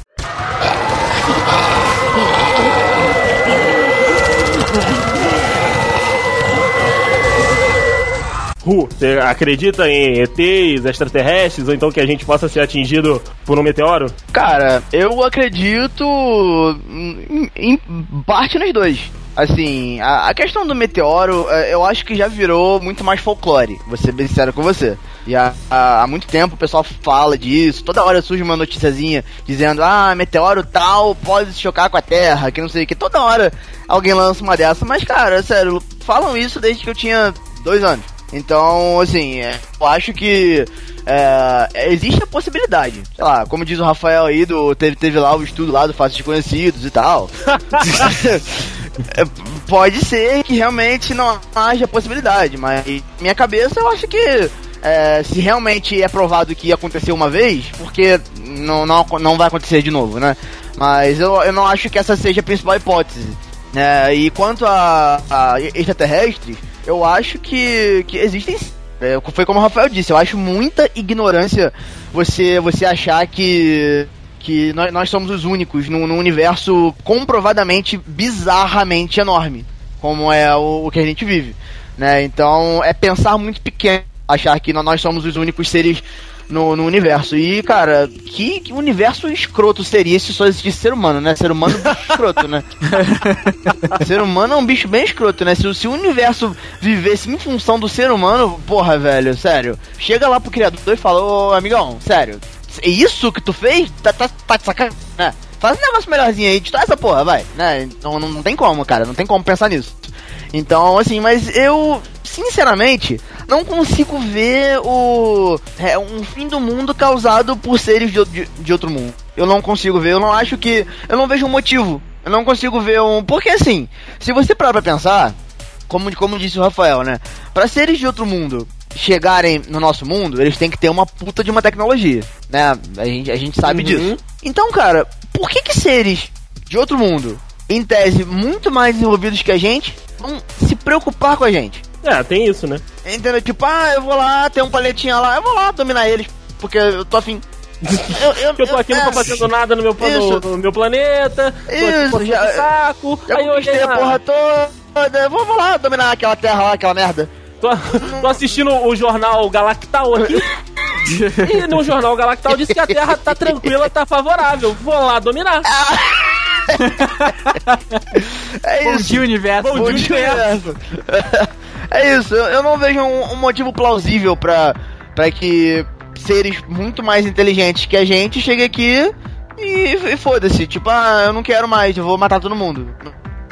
Você acredita em ETs, extraterrestres, ou então que a gente possa ser atingido por um meteoro? Cara, eu acredito em, parte nos dois. Assim, a, questão do meteoro, eh, eu acho que já virou muito mais folclore, vou ser bem sincero com você. E há, há, há muito tempo o pessoal fala disso, toda hora surge uma noticiazinha dizendo, ah, meteoro tal pode se chocar com a Terra, que não sei o que. Toda hora alguém lança uma dessa, mas cara, sério, falam isso desde que eu tinha Dois anos. Então, assim, é, eu acho que é, existe a possibilidade. Sei lá, como diz o Rafael aí, do, teve, teve lá o estudo lá do Fácil de Conhecidos e tal. É, pode ser que realmente não haja possibilidade, mas minha cabeça eu acho que é, se realmente é provado que ia acontecer uma vez, porque não, não, não vai acontecer de novo, né? Mas eu, eu não acho que essa seja a principal hipótese. É, e quanto a, a extraterrestres, eu acho que, que existem. É, foi como o Rafael disse, eu acho muita ignorância você, você achar que que nós, nós somos os únicos num, num universo comprovadamente bizarramente enorme, como é o, o, que a gente vive, né? Então é pensar muito pequeno, achar que nós somos os únicos seres no, no universo. E, cara, que, que, universo escroto seria se só existisse ser humano, né? Ser humano é um bicho escroto, né? ser humano é um bicho bem escroto, né? Se, se o universo vivesse em função do ser humano, porra, velho, sério. Chega lá pro criador e fala, ô amigão, sério, é isso que tu fez? Tá, tá, tá de sacanagem, né? Faz um negócio melhorzinho aí, destrói essa porra, vai, né? Não, não, não tem como, cara, não tem como pensar nisso. Então, assim, mas eu, sinceramente, não consigo ver o é, um fim do mundo causado por seres de, de, de, outro mundo. Eu não consigo ver, eu não acho que. Eu não vejo um motivo. Eu não consigo ver um. Porque assim, se você parar pra pensar, como, como disse o Rafael, né? Para seres de outro mundo chegarem no nosso mundo, eles têm que ter uma puta de uma tecnologia, né? A gente, a gente sabe uhum. disso. Então, cara, por que que seres de outro mundo, em tese muito mais desenvolvidos que a gente, vão se preocupar com a gente? É, tem isso, né? Entendeu? Tipo, ah, eu vou lá, tem um paletinha lá, eu vou lá dominar eles, porque eu tô afim. Eu, eu, eu tô aqui, eu, não tô fazendo nada no meu, no, no meu planeta, isso, tô aqui já, saco, já aí eu olhei a porra toda, vou, vou lá dominar aquela terra lá, aquela merda. Tô, tô assistindo o jornal Galactal aqui. e no jornal Galactal diz que a Terra tá tranquila, tá favorável. Vou lá dominar. é isso. Bom dia, universo. Bom, Bom dia, universo. É isso. Eu não vejo um, um motivo plausível pra que seres muito mais inteligentes que a gente cheguem aqui e, e foda-se. Tipo, ah, eu não quero mais, eu vou matar todo mundo.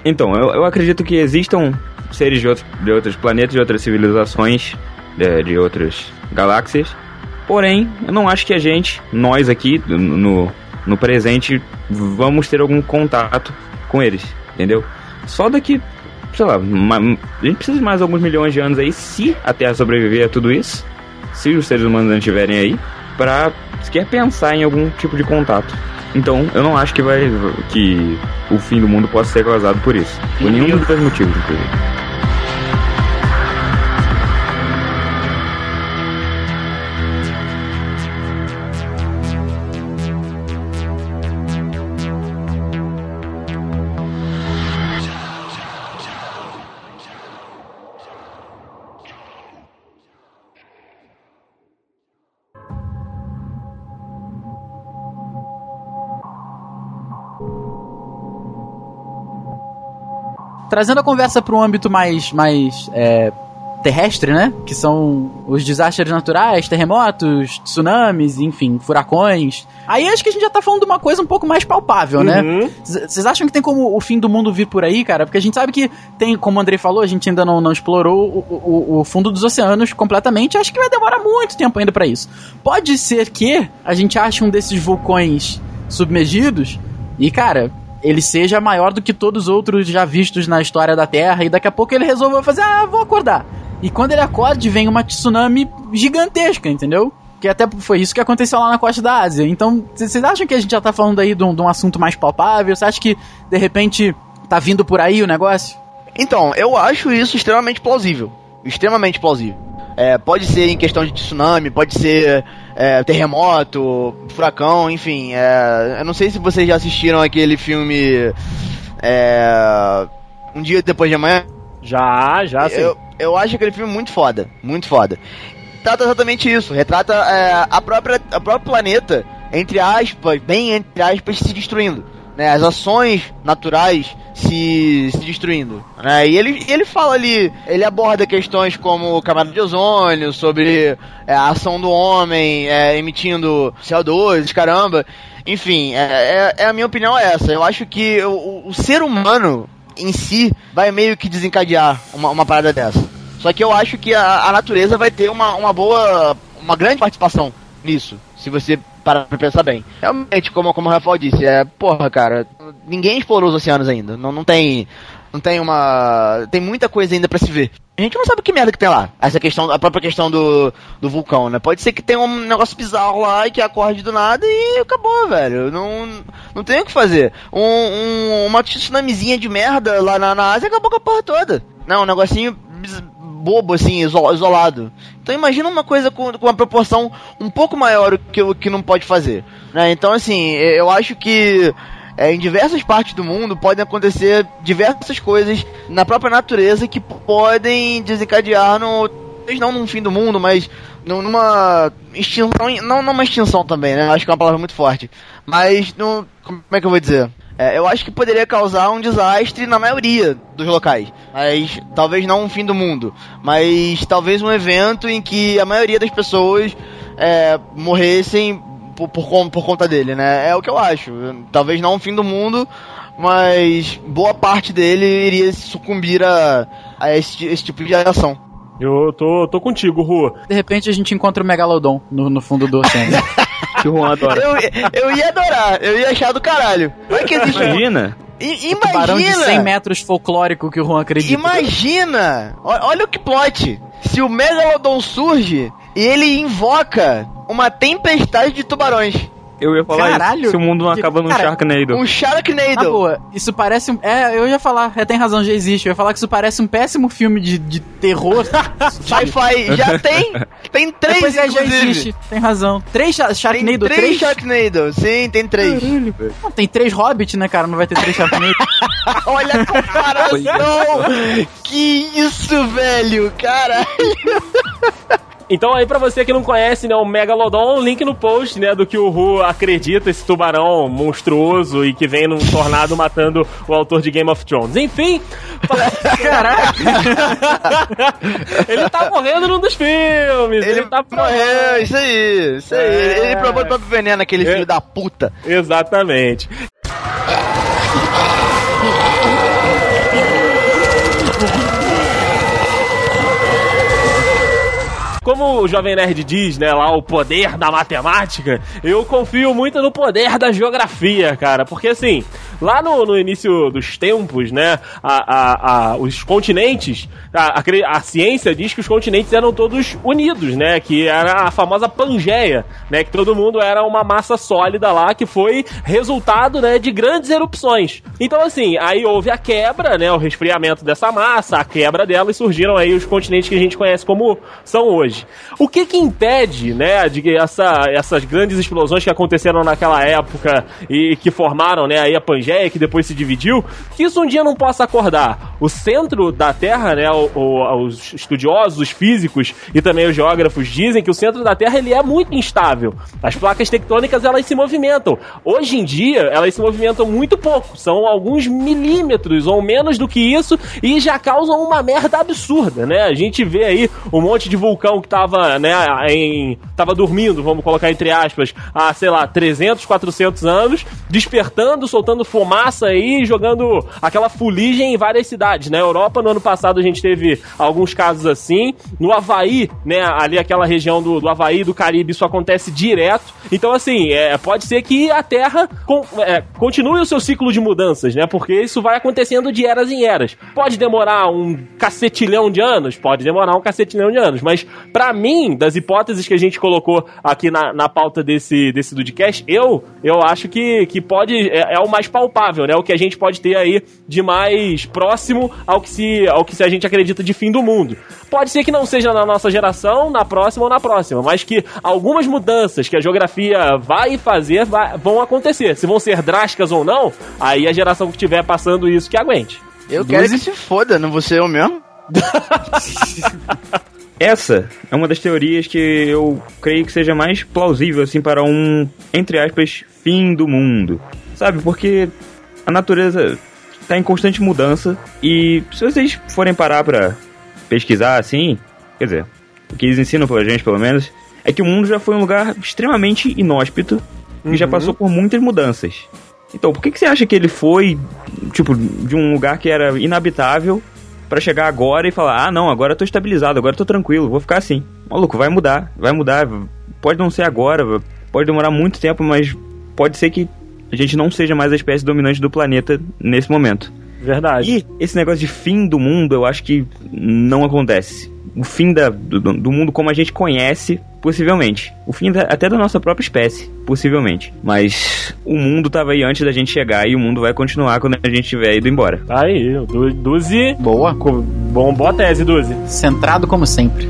Então, eu, eu acredito que existam seres de, outro, de outros planetas, de outras civilizações, de, de outras galáxias. Porém, eu não acho que a gente, nós aqui, no, no presente, vamos ter algum contato com eles, entendeu? Só daqui, sei lá, uma, a gente precisa de mais alguns milhões de anos aí, se a Terra sobreviver a tudo isso, se os seres humanos não estiverem aí, pra sequer pensar em algum tipo de contato. Então, eu não acho que vai que o fim do mundo possa ser causado por isso. Por nenhum dos dois motivos, inclusive. Trazendo a conversa para um âmbito mais, mais é, terrestre, né? Que são os desastres naturais, terremotos, tsunamis, enfim, furacões. Aí acho que a gente já tá falando de uma coisa um pouco mais palpável, né? uhum. Vocês acham que tem como o fim do mundo vir por aí, cara? Porque a gente sabe que tem, como o Andrei falou, a gente ainda não, não explorou o, o, o fundo dos oceanos completamente. Acho que vai demorar muito tempo ainda para isso. Pode ser que a gente ache um desses vulcões submergidos e, cara, ele seja maior do que todos os outros já vistos na história da Terra e daqui a pouco ele resolveu fazer, ah, vou acordar. E quando ele acorde, vem uma tsunami gigantesca, entendeu? Que até foi isso que aconteceu lá na costa da Ásia. Então, vocês acham que a gente já tá falando aí de um, de um assunto mais palpável? Você acha que, de repente, tá vindo por aí o negócio? Então, eu acho isso extremamente plausível. Extremamente plausível. É, pode ser em questão de tsunami, pode ser é, terremoto, furacão, enfim. É, eu não sei se vocês já assistiram aquele filme é, Um Dia Depois de Amanhã. Já, já sim. Eu, eu acho aquele filme muito foda, muito foda. Trata exatamente isso, retrata é, a própria, a próprio planeta, entre aspas, bem entre aspas, se destruindo né, as ações naturais se, se destruindo. Né? E ele, ele fala ali, ele aborda questões como camada de ozônio, sobre é, a ação do homem é, emitindo CO2, caramba. Enfim, é, é, é, a minha opinião é essa. Eu acho que o, o ser humano em si vai meio que desencadear uma, uma parada dessa. Só que eu acho que a, a natureza vai ter uma, uma boa, uma grande participação nisso, se você parar pra pensar bem. Realmente, como, como o Rafael disse, é, porra, cara, ninguém explorou os oceanos ainda. Não, não tem. Não tem uma. Tem muita coisa ainda pra se ver. A gente não sabe que merda que tem lá. Essa questão, a própria questão do, do vulcão, né? Pode ser que tenha um negócio bizarro lá e que acorde do nada e acabou, velho. Não, não tem o que fazer. Um, um- uma tsunamizinha de merda lá na, na Ásia acabou com a porra toda. Não, um negocinho bobo, assim, iso- isolado. Então imagina uma coisa com, com uma proporção um pouco maior que, o que não pode fazer. Né? Então, assim, eu acho que é, em diversas partes do mundo podem acontecer diversas coisas na própria natureza que podem desencadear no. talvez não num fim do mundo, mas nu- numa extinção. Não numa extinção também, né? Acho que é uma palavra muito forte. Mas no. Como é que eu vou dizer? É, eu acho que poderia causar um desastre na maioria dos locais. Mas talvez não um fim do mundo. Mas talvez um evento em que a maioria das pessoas é, morressem por, por, por conta dele, né? É o que eu acho. Talvez não o fim do mundo, mas boa parte dele iria sucumbir a, a esse, esse tipo de ação. Eu tô, tô contigo, Ru. De repente a gente encontra o Megalodon no, no fundo do oceano. Que o Juan adora. Eu, eu ia adorar, eu ia achar do caralho. Olha que existe um- Imagina? I- Tubarão de 100 Imagina! metros folclórico que o Juan acredita. Imagina! O- Olha o que plot! Se o Megalodon surge e ele invoca uma tempestade de tubarões. Eu ia falar Caralho. isso. Se o mundo não Que- acaba num cara, Sharknado. Um Na Sharknado. boa, isso parece um. É, eu ia falar, é, tem razão, já existe. Eu ia falar que isso parece um péssimo filme de, de terror. Sci-fi. Já tem. Tem três, Pois é, já inclusive. existe, tem razão. Três Sha- Tem Sharknado? três Três? Sharknado. Sim, tem três. Não, tem três Hobbit, né, cara? Não vai ter três Sharknado. Olha a comparação! que isso, velho! Caralho! Então aí pra você que não conhece, né, o Megalodon, link no post, né, do que o Ru acredita, esse tubarão monstruoso e que vem num tornado matando o autor de Game of Thrones. Enfim, Caraca! ele tá morrendo num dos filmes. Ele, Ele tá morreu, isso aí, isso aí. É. Ele provou o próprio veneno, aquele É. filho da puta. Exatamente. Como o Jovem Nerd diz, né, lá o poder da matemática, eu confio muito no poder da geografia, cara, porque assim, lá no, no início dos tempos, né, a, a- a- os continentes, a, a a ciência diz que os continentes eram todos unidos, né, que era a famosa Pangeia, né, que todo mundo era uma massa sólida lá que foi resultado, né, de grandes erupções. Então assim, aí houve a quebra, né, o resfriamento dessa massa, a quebra dela e surgiram aí os continentes que a gente conhece como são hoje. O que que impede, né, de essa, essas grandes explosões que aconteceram naquela época e que formaram, né, aí a Pangeia, que depois se dividiu, que isso um dia não possa acordar? O centro da Terra, né, o- o- os estudiosos, os físicos e também os geógrafos dizem que o centro da Terra ele é muito instável. As placas tectônicas elas se movimentam. Hoje em dia elas se movimentam muito pouco, são alguns milímetros ou menos do que isso e já causam uma merda absurda, né? A gente vê aí um monte de vulcão tava, né, em tava dormindo, vamos colocar entre aspas, há, sei lá, 300, 400 anos, despertando, soltando fumaça aí, jogando aquela fuligem em várias cidades, né? Europa no ano passado a gente teve alguns casos assim, no Havaí, né, ali aquela região do, do Havaí, do Caribe, isso acontece direto. Então, assim, é, pode ser que a Terra con- é, continue o seu ciclo de mudanças, né? Porque isso vai acontecendo de eras em eras. Pode demorar um cacetilhão de anos? Pode demorar um cacetilhão de anos. Mas, pra mim, das hipóteses que a gente colocou aqui na, na pauta desse, desse Dudcast, eu, eu acho que, que pode. É, é o mais palpável, né? O que a gente pode ter aí de mais próximo ao que, se, ao que se a gente acredita de fim do mundo. Pode ser que não seja na nossa geração, na próxima ou na próxima, mas que algumas mudanças que a geografia vai fazer vai- vão acontecer. Se vão ser drásticas ou não, aí a geração que estiver passando isso que aguente. Eu quero que se foda, não vou ser eu mesmo? Essa é uma das teorias que eu creio que seja mais plausível, assim, para um, entre aspas, fim do mundo. Sabe? Porque a natureza está em constante mudança e se vocês forem parar para pesquisar, assim, quer dizer, o que eles ensinam pra gente, pelo menos, é que o mundo já foi um lugar extremamente inóspito e já passou por muitas mudanças. Então, por que, que você acha que ele foi, tipo, de um lugar que era inabitável pra chegar agora e falar: ah, não, agora eu tô estabilizado, agora eu tô tranquilo, vou ficar assim. Maluco, vai mudar, vai mudar. Pode não ser agora, pode demorar muito tempo, mas pode ser que a gente não seja mais a espécie dominante do planeta nesse momento. Verdade. E esse negócio de fim do mundo, eu acho que não acontece. O fim da, do, do mundo como a gente conhece, possivelmente. O fim da- até da nossa própria espécie, possivelmente. Mas o mundo tava aí antes da gente chegar e o mundo vai continuar quando a gente tiver ido embora. Tá aí, Duzi. Boa. Bom, boa tese, Duzi. Centrado como sempre.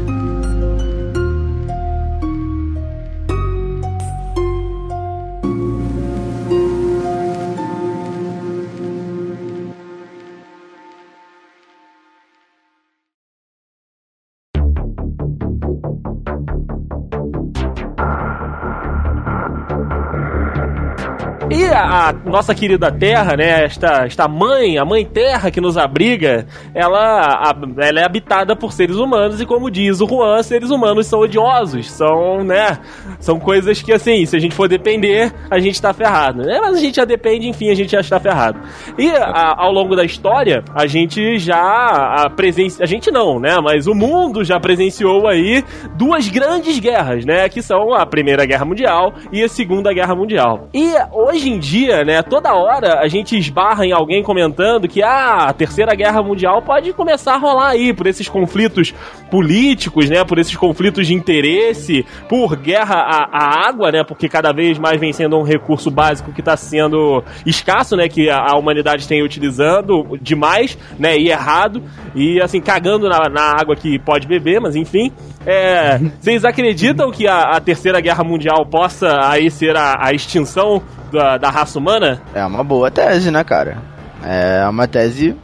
Nossa querida Terra, né? Esta, esta mãe, a mãe Terra que nos abriga, ela, ela é habitada por seres humanos e como diz o Juan, seres humanos são odiosos, são, né? São coisas que assim, se a gente for depender, a gente tá ferrado, né? Mas a gente já depende, enfim, a gente já está ferrado. E a- ao longo da história, a gente já a presença, a gente não, né? Mas o mundo já presenciou aí duas grandes guerras, né? Que são a Primeira Guerra Mundial e a Segunda Guerra Mundial. E hoje em dia, né? Toda hora a gente esbarra em alguém comentando que ah, a Terceira Guerra Mundial pode começar a rolar aí por esses conflitos políticos, né? Por esses conflitos de interesse, por guerra à, à água, né? Porque cada vez mais vem sendo um recurso básico que está sendo escasso, né? Que a, a humanidade tem utilizando demais, né? E errado. E assim, cagando na, na água que pode beber, mas enfim. É, vocês acreditam que a, a Terceira Guerra Mundial possa aí ser a, a extinção da, da raça humana? É uma boa tese, né, cara? É uma tese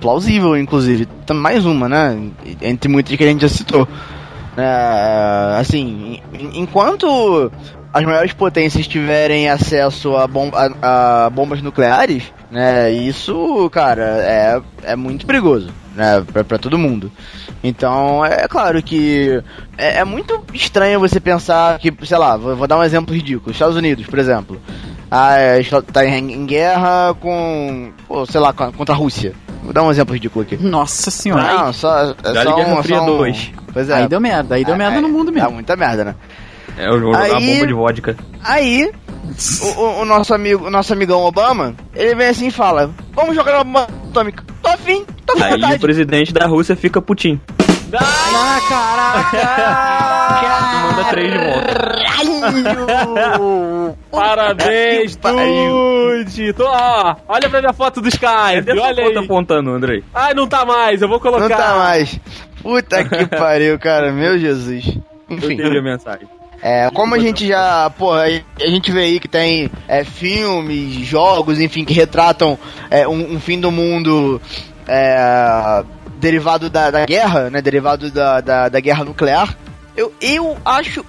plausível, inclusive. Tem Mais uma, né? Entre muitas que a gente já citou. É, assim, en- enquanto as maiores potências tiverem acesso a, a- a bombas nucleares, né? Isso, cara, é, é muito perigoso, né? Pra, pra todo mundo. Então, é claro que é, é muito estranho você pensar que, sei lá, vou, vou dar um exemplo ridículo. Estados Unidos, por exemplo. Ah, é, está- tá em, em guerra com, pô, sei lá, contra a Rússia. Vou dar um exemplo ridículo aqui. Nossa senhora. Não, só, é só um, só um- 2. Pois é. Aí deu merda, aí deu merda no mundo Dá mesmo. muita merda, né? É o, o- a Aí- bomba de vodka. Aí, o, o- o nosso amigo, o nosso amigão Obama, ele vem assim e fala: Vamos jogar uma bomba atômica. Tô afim, tô com Aí o presidente da Rússia fica putinho. Ah, caraca! Manda três de volta. Parabéns. Dude! Tô, ó, olha pra minha foto do Skype, olha foto aí. apontando, Andrei? Ai, não tá mais, eu vou colocar. Não tá mais. Puta que pariu, cara. Meu Jesus. Eu Enfim. entendi a mensagem. É, como a gente já, porra, a gente vê aí que tem é, filmes, jogos, enfim, que retratam é, um, um fim do mundo é, derivado da, da guerra, né? Derivado da, da, da guerra nuclear. Eu, eu acho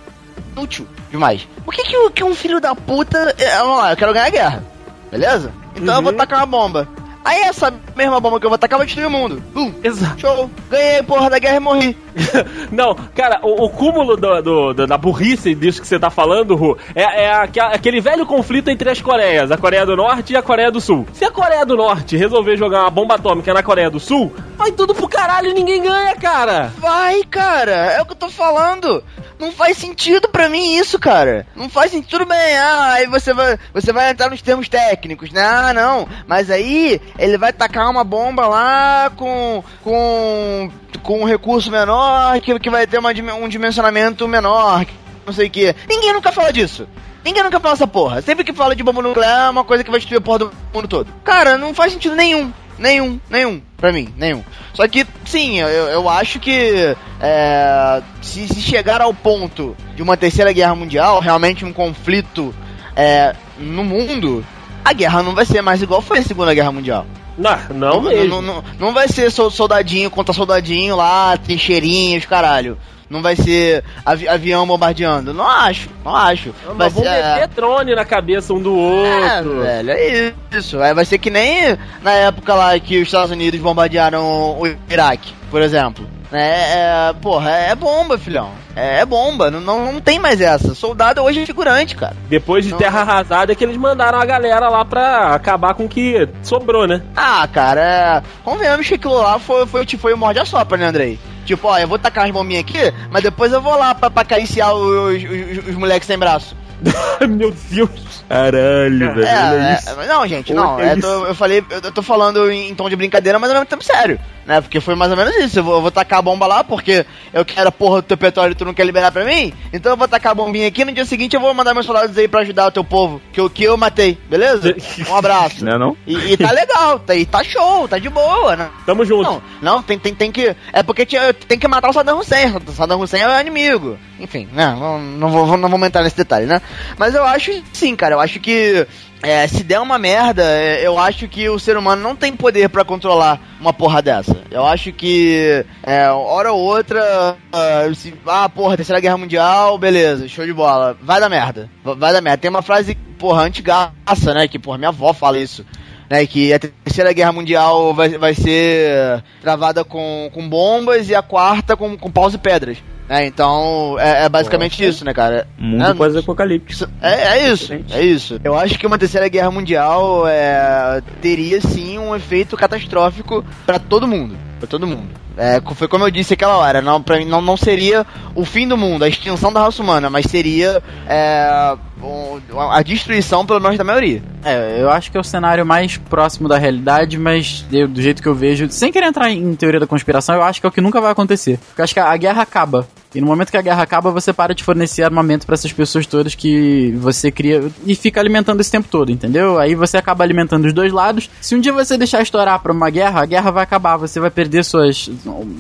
inútil demais. Por que, que, que um filho da puta. é, vamos lá, eu quero ganhar a guerra. Beleza? Então eu vou Uhum. tacar uma bomba. Aí essa mesma bomba que eu vou tacar vai destruir o mundo. Bum! Exato. Show! Ganhei, porra, da guerra e morri. Não, cara, o, o cúmulo do, do- do- da burrice disso que você tá falando, Ru, é, é aque- aquele velho conflito entre as Coreias, a Coreia do Norte e a Coreia do Sul. Se a Coreia do Norte resolver jogar uma bomba atômica na Coreia do Sul, vai tudo pro caralho e ninguém ganha, cara. Vai, cara, é o que eu tô falando. Não faz sentido pra mim isso, cara. Não faz sentido. Tudo bem, ah, aí você vai, você vai entrar nos termos técnicos, né? Ah, não. Mas aí ele vai tacar uma bomba lá com com com um recurso menor que, que vai ter uma, um dimensionamento menor, não sei o que. Ninguém nunca fala disso. Ninguém nunca fala essa porra. Sempre que fala de bomba nuclear é uma coisa que vai destruir a porra do mundo todo. Cara, não faz sentido nenhum. Nenhum, nenhum. Pra mim, nenhum. Só que, sim, eu, eu acho que é, se, se chegar ao ponto de uma terceira guerra mundial, realmente um conflito é, no mundo, a guerra não vai ser mais igual foi a Segunda Guerra Mundial. Não, não mesmo. Não, não, não vai ser sol- soldadinho contra soldadinho lá, trincheirinhas, caralho. Não vai ser avi- avião bombardeando. Não acho, não acho. Vai Nós vamos ser, é, meter drone na cabeça um do é, outro. velho, é isso. É, vai ser que nem na época lá que os Estados Unidos bombardearam o Iraque, por exemplo. É, é, porra, é bomba, filhão. É, é bomba, não, não, não tem mais essa. Soldado hoje é figurante, cara. Depois de Não. Terra Arrasada é que eles mandaram a galera lá pra acabar com o que sobrou, né? Ah, cara, é... convenhamos que aquilo lá foi, foi, foi o morde a sopra, né, Andrei? Tipo, ó, eu vou tacar as bombinhas aqui, mas depois eu vou lá pra, pra acariciar os, os, os moleques sem braço. Meu Deus. Caralho, velho. olha É, isso. é, não, gente, não. É, tô- eu falei, eu, tô falando em, em tom de brincadeira, mas ao mesmo tempo sério, né? Porque foi mais ou menos isso. Eu vou, eu vou tacar a bomba lá porque eu quero a porra do teu petróleo e tu não quer liberar pra mim. Então eu vou tacar a bombinha aqui. No dia seguinte eu vou mandar meus soldados aí pra ajudar o teu povo, que eu, que eu matei, beleza? Um abraço. Não é não? E, e tá legal, tá, e tá show, tá de boa, né? Tamo junto. Não, não, tem, tem, tem que. É porque tinha, tem que matar o Saddam Hussein. O Saddam Hussein é o inimigo. Enfim, né? Não, não, vou, não vou entrar nesse detalhe, né? Mas eu acho, sim, cara, eu acho que. é, se der uma merda, é, eu acho que o ser humano não tem poder pra controlar uma porra dessa. Eu acho que, é, hora ou outra, ah, se, ah, porra, terceira guerra mundial, beleza, show de bola. Vai dar merda. Va- Vai dar merda. Tem uma frase, porra, antigaça, né? Que, porra, minha avó fala isso né, que a terceira guerra mundial vai, vai ser travada com, com bombas e a quarta com, com paus e pedras. Né, então, é, é basicamente isso, né, cara? Mundo É, pós-apocalipse. isso- É, é isso, é isso. Eu acho que uma terceira guerra mundial é, teria sim um efeito catastrófico pra todo mundo. Pra todo mundo. É, foi como eu disse aquela hora, não, pra mim, não, não seria o fim do mundo, a extinção da raça humana, mas seria é, um- a destruição, pelo menos, da maioria. É, eu acho que é o cenário mais próximo da realidade, mas eu- do jeito que eu vejo, sem querer entrar em teoria da conspiração, eu acho que é o que nunca vai acontecer. Porque eu acho que a, a guerra acaba. E no momento que a guerra acaba, você para de fornecer armamento pra essas pessoas todas que você cria e fica alimentando esse tempo todo, entendeu? Aí você acaba alimentando os dois lados. Se um dia você deixar estourar pra uma guerra, a guerra vai acabar, você vai perder suas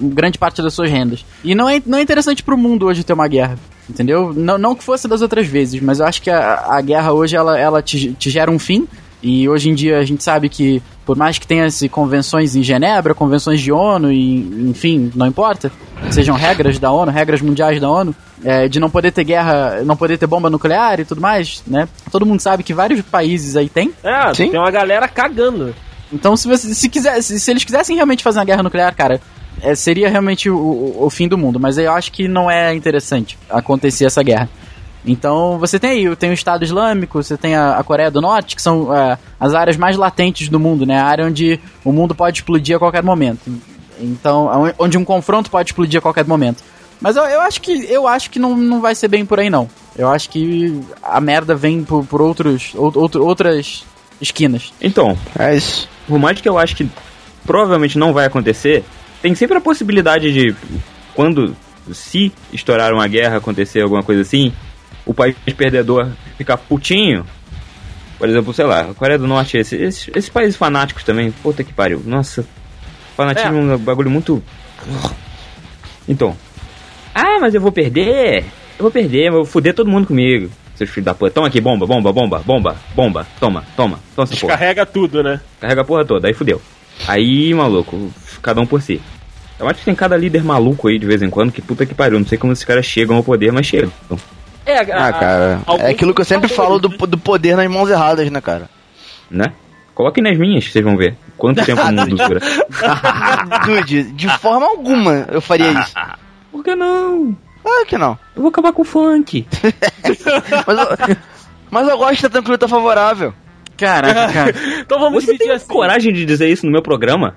grande parte das suas rendas. E não é, não é interessante pro mundo hoje ter uma guerra. Entendeu? Não, não que fosse das outras vezes, mas eu acho que a, a guerra hoje ela, ela te, te gera um fim. E hoje em dia a gente sabe que, por mais que tenha se convenções em Genebra, convenções de ONU, e, enfim, não importa, sejam regras da ONU, regras mundiais da ONU, é, de não poder ter guerra, não poder ter bomba nuclear e tudo mais, né? Todo mundo sabe que vários países aí tem. É, Sim. tem uma galera cagando. Então, se, você, se, quiser, se, se eles quisessem realmente fazer uma guerra nuclear, cara, é, seria realmente o, o, o fim do mundo. Mas eu acho que não é interessante acontecer essa guerra. Então, você tem aí, tem o Estado Islâmico, você tem a, a Coreia do Norte, que são é, as áreas mais latentes do mundo, né? A área onde o mundo pode explodir a qualquer momento. Então, onde um confronto pode explodir a qualquer momento. Mas eu, eu acho que eu acho que não, não vai ser bem por aí, não. Eu acho que a merda vem por, por outros, ou- outro, outras esquinas. Então, É isso. por mais que eu acho que provavelmente não vai acontecer, tem sempre a possibilidade de, quando, se estourar uma guerra, acontecer alguma coisa assim, o país perdedor ficar putinho. Por exemplo, sei lá, a Coreia do Norte, esse- esses, esses países fanáticos também, puta que pariu. Nossa, fanatismo é um bagulho muito. Então, ah, mas eu vou perder, eu vou perder, eu vou foder todo mundo comigo. Seus filhos da puta, toma aqui, bomba, bomba, bomba, bomba, bomba, toma, toma, toma essa porra. Descarrega tudo, né? Carrega a porra toda, aí fudeu. Aí, maluco, cada um por si. Eu acho que tem cada líder maluco aí de vez em quando, que puta que pariu. Não sei como esses caras chegam ao poder, mas chegam. É, Ah, cara. É aquilo que eu sempre falo do, fatores, do poder nas mãos erradas, né, cara? Né? Coloquem nas minhas, vocês vão ver. Quanto tempo o mundo dura. Dude, de forma alguma eu faria isso. Por que não? Claro que não. Eu vou acabar com o funk. Mas eu, mas eu gosto da tranquilidade favorável. Caraca, cara. né? Então vamos Você dividir tem assim. coragem de dizer isso no meu programa?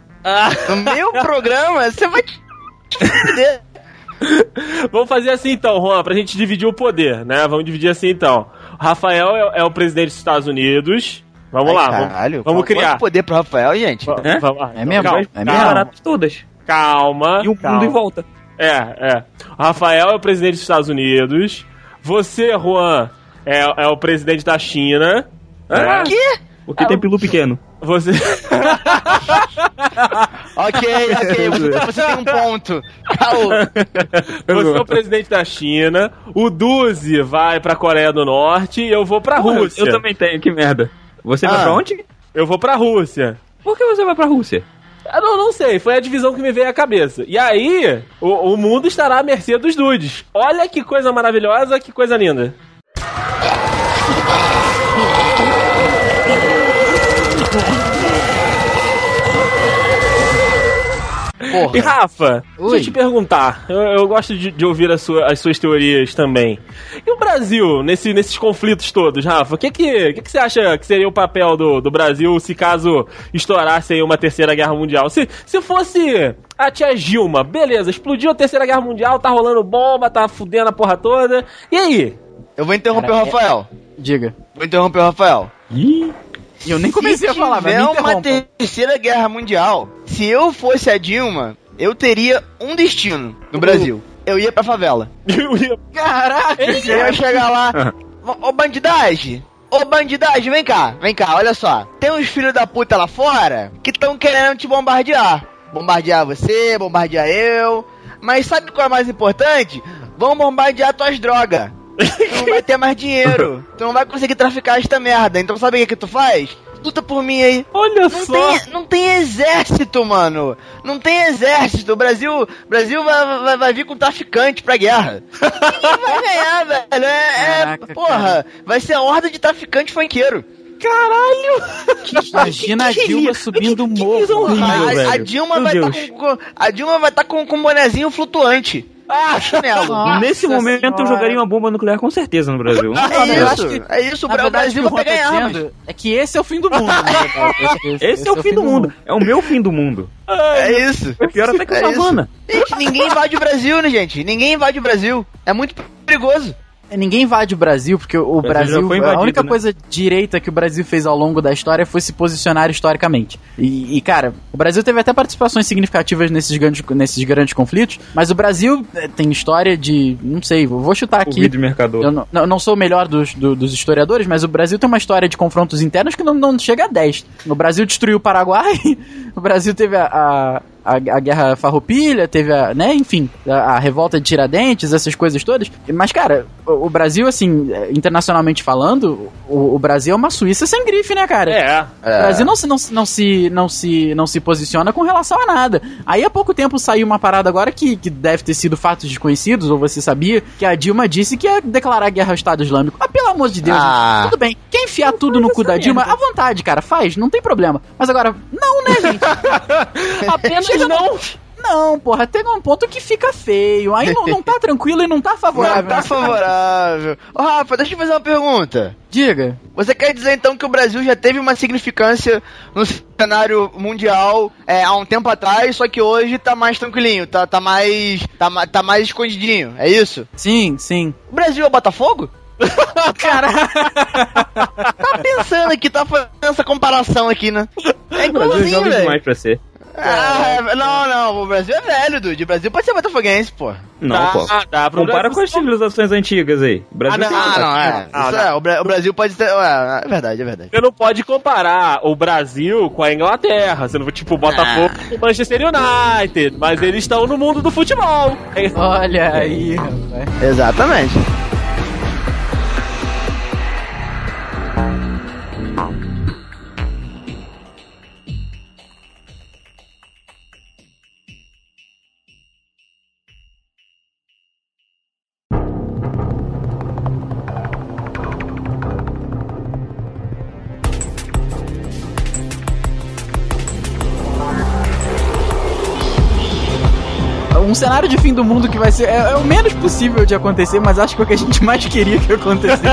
No meu programa, você vai te. Vamos fazer assim então, Juan, pra gente dividir o poder, né? Vamos dividir assim então. O Rafael é, é o presidente dos Estados Unidos. Vamos Ai, lá, vamos- caralho, vamos, quanto criar. poder pro Rafael, gente. Va- É? vamos lá. É mesmo? Calma, É calma, mesmo? Baratas todas. calma. E o calma. mundo em volta. É, é. O Rafael é o presidente dos Estados Unidos. Você, Juan, é, é o presidente da China. Ah, É. Que? Porque tem pilu pequeno. Você. Ok, ok, você, você tem um ponto. Caô. Você é o presidente da China. O Duzi vai pra Coreia do Norte e eu vou pra Porra, Rússia. Eu também tenho, que merda. Você vai Ah. pra onde? Eu vou pra Rússia. Por que você vai pra Rússia? Eu não, não sei, foi a divisão que me veio à cabeça. E aí, o, o mundo estará à mercê dos dudes. Olha que coisa maravilhosa, que coisa linda. Porra. E Rafa, Oi. deixa eu te perguntar. Eu, eu gosto de, de ouvir a sua- as suas teorias também. E o Brasil, nesse- nesses conflitos todos, Rafa? O que, que, que, que você acha que seria o papel do, do Brasil se caso estourasse aí uma terceira guerra mundial? Se, se fosse a tia Gilma, beleza, explodiu a terceira guerra mundial, tá rolando bomba, tá fudendo a porra toda. E aí? Eu vou interromper Cara, o Rafael. Diga. Vou interromper o Rafael. E eu nem comecei a falar, mas Se me uma terceira guerra mundial, se eu fosse a Dilma, eu teria um destino no Brasil. Eu ia pra favela. Eu ia- Caraca, Eu ia chegar lá. Ô bandidagem! Ô bandidagem, vem cá, vem cá, olha só. Tem uns filhos da puta lá fora que estão querendo te bombardear. Bombardear você, bombardear eu. Mas sabe qual é mais importante? Vão bombardear tuas drogas. Tu não vai ter mais dinheiro. Tu não vai conseguir traficar esta merda. Então sabe o que, que tu faz? Luta por mim aí. Olha Não só! tem, não tem exército, mano. Não tem exército. O Brasil, Brasil vai, vai, vai vir com traficante pra guerra. Ninguém vai ganhar, velho. É, é- Caraca, porra, cara. vai ser a horda de traficante funkeiro. Caralho! Imagina a Dilma subindo o morro. horrível, a. Dilma vai Deus. tá com, com- a Dilma vai estar com, com um bonezinho flutuante. Ah, Chinelo. Nossa Nesse momento eu senhora. jogaria uma bomba nuclear com certeza no Brasil. É eu isso, acho que- é isso. O Na o verdade, Brasil vai tá armas. dizendo é que esse é o fim do mundo. na verdade. Esse é o fim do mundo. É o meu fim do mundo. É isso. É pior até que o É. Savana. Gente, ninguém invade o Brasil, né, gente? Ninguém invade o Brasil. É muito perigoso. Ninguém invade o Brasil, porque o Brasil Brasil. já foi a invadido, única né? coisa direita que o Brasil fez ao longo da história foi se posicionar historicamente. E, e, cara, o Brasil teve até participações significativas nesses grandes, nesses grandes conflitos, mas o Brasil eh, tem história de. Não sei, vou chutar O aqui. vídeo mercador. Eu não, não- não sou o melhor dos, do- dos historiadores, mas o Brasil tem uma história de confrontos internos que não, não chega a 10. O Brasil destruiu o Paraguai, o Brasil teve a, a, a, a Guerra Farroupilha, teve a, né, enfim, a, a revolta de Tiradentes, essas coisas todas. Mas, cara, o, o Brasil, assim, internacionalmente falando, o, o Brasil é uma Suíça sem grife, né, cara? É. O Brasil não se, não, se- não, se, não, se, não se posiciona com relação a nada. Aí há pouco tempo saiu uma parada agora que, que deve ter sido fatos desconhecidos, ou você sabia, que a Dilma disse que ia declarar guerra ao Estado Islâmico. Ah, pelo amor de Deus, Ah. gente, tudo bem. Quer enfiar tudo no cu da Dilma? À vontade, cara, faz, não tem problema. Mas agora, não, né, gente? Apenas Chega não. Não, porra, tem um ponto que fica feio. Aí não, não tá tranquilo e não tá favorável. Não, tá favorável. Ô, Rafa, deixa eu fazer uma pergunta. Diga. Você quer dizer então que o Brasil já teve uma significância no cenário mundial é, há um tempo atrás, só que hoje tá mais tranquilinho, tá, tá mais. Tá, tá mais escondidinho, é isso? Sim, sim. O Brasil é o Botafogo? Cara, Tá pensando aqui, tá fazendo essa comparação aqui, né? É igualzinho, velho. demais pra ser. Ah, é- não, não, o Brasil é velho, dude. O Brasil pode ser botafoguense, pô. Não, Dá- pô. dá pro Compara Brasil com as civilizações antigas aí. O Brasil Ah, tem- Ah, não, é. Ah, Isso não. é, o, Bra- o Brasil pode ser. É, é verdade, é verdade. Você não pode comparar o Brasil com a Inglaterra. Você não tipo o Botafogo com o Manchester United. Mas eles estão no mundo do futebol. É- olha aí, rapaz. Exatamente. Um cenário de fim do mundo que vai ser. É, é o menos possível de acontecer, mas acho que é o que a gente mais queria que acontecesse.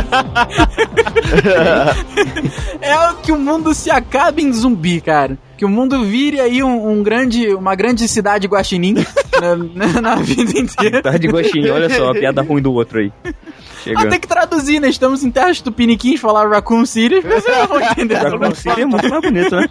é o que o mundo se acabe em zumbi, cara. Que o mundo vire aí um, um grande, uma grande cidade guaxinim na, na- vida inteira. Tá de gostinho, olha só, a piada ruim do outro aí. Ah, Chegando. tem que traduzir, né? Estamos em terras tupiniquins, falar Raccoon City, as pessoas não vão entender. Já consigo, é muito mais bonito, né?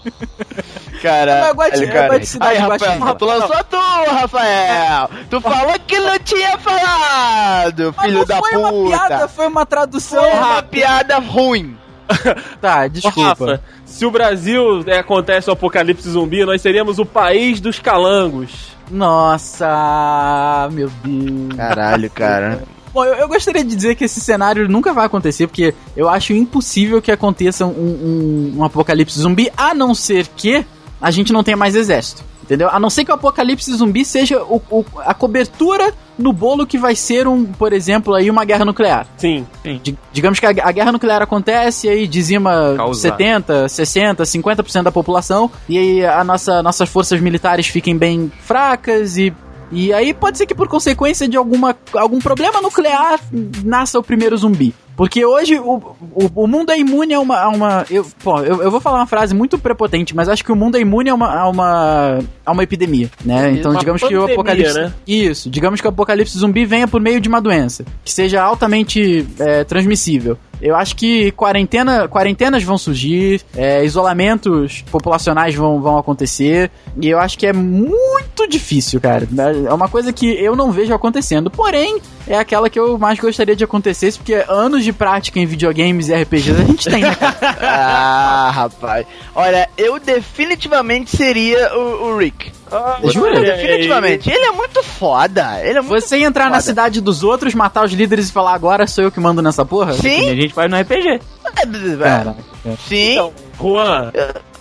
Cara, Mas Guati- ele, cara. Guati- cidade Aí. Rafael, tu lançou a tua, Rafael. Tu falou que não tinha falado, Mas filho não da foi puta. uma piada, foi uma tradução. Foi uma piada ruim. Tá, desculpa. Rafa, se o Brasil é, acontece o apocalipse zumbi, nós seríamos o país dos calangos. Nossa, meu Deus. Caralho, cara. Bom, eu, eu gostaria de dizer que esse cenário nunca vai acontecer, porque eu acho impossível que aconteça um, um- um apocalipse zumbi, a não ser que a gente não tenha mais exército. Entendeu? A não ser que o apocalipse zumbi seja o- o- a cobertura no bolo que vai ser um, por exemplo, aí uma guerra nuclear. Sim. Di- digamos que a, a guerra nuclear acontece e aí dizima Causar. 70, 60, 50% da população e aí a nossa, nossas forças militares fiquem bem fracas e e aí pode ser que por consequência de alguma, algum problema nuclear nasça o primeiro zumbi. Porque hoje o, o, o mundo é imune a uma. A uma eu, pô, eu, eu vou falar uma frase muito prepotente, mas acho que o mundo é imune a uma, a uma, a uma epidemia, né? Então Uma digamos que o pandemia, apocalipse. né? Isso, digamos que o apocalipse zumbi venha por meio de uma doença que seja altamente é, transmissível. Eu acho que quarentena, quarentenas vão surgir, é, isolamentos populacionais vão, vão acontecer, e eu acho que é muito difícil, cara. É uma coisa que eu não vejo acontecendo. Porém, é aquela que eu mais gostaria de acontecesse, porque anos de prática em videogames e RPGs a gente tem, né? Ah, rapaz. Olha, eu definitivamente seria o, o Rick. Jura? Definitivamente. Ele é muito foda. Ele é muito Você entrar na foda. cidade dos outros, matar os líderes e falar agora sou eu que mando nessa porra? Que Sim. a gente faz no RPG. Cara, Sim. Então, Juan,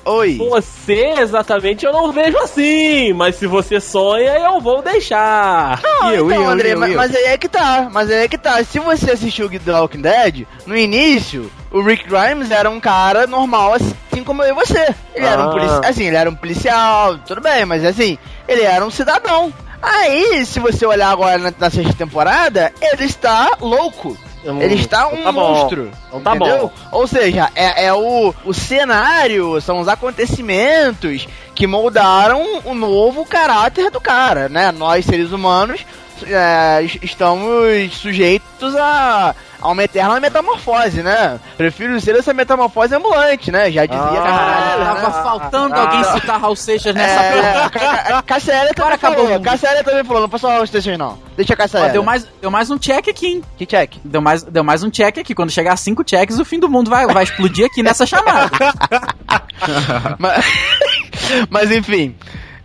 Oi. você exatamente eu não vejo assim, mas se você sonha, eu vou deixar. Não, eu, então, eu, André, eu, mas, eu. mas aí é que tá, mas aí é que tá. Se você assistiu The Walking Dead, no início, o Rick Grimes era um cara normal, assim como eu e você. Ele era um Ah. policial, assim, ele era um policial, tudo bem, mas assim, ele era um cidadão. Aí, se você olhar agora na, na sexta temporada, ele está louco. Ele está um Tá bom. monstro. Então tá entendeu? bom. Ou seja, é, é o, o cenário, são os acontecimentos que moldaram o novo caráter do cara, né? Nós, seres humanos, é, es- estamos sujeitos a, a uma eterna metamorfose, né? Prefiro ser essa metamorfose ambulante, né? Já dizia Ah, Caralho, Caralho, tava né? faltando Ah. alguém citar Raul Seixas nessa porra. É, Ca- Cassia também Agora falou. Cassia também falou, não falar os textos não. Deixa a Ó, Cassia. deu, mais, deu mais um check aqui, hein? Que check. Deu mais, deu mais um check aqui. Quando chegar a cinco checks, o fim do mundo vai, vai explodir aqui nessa chamada. mas, mas enfim.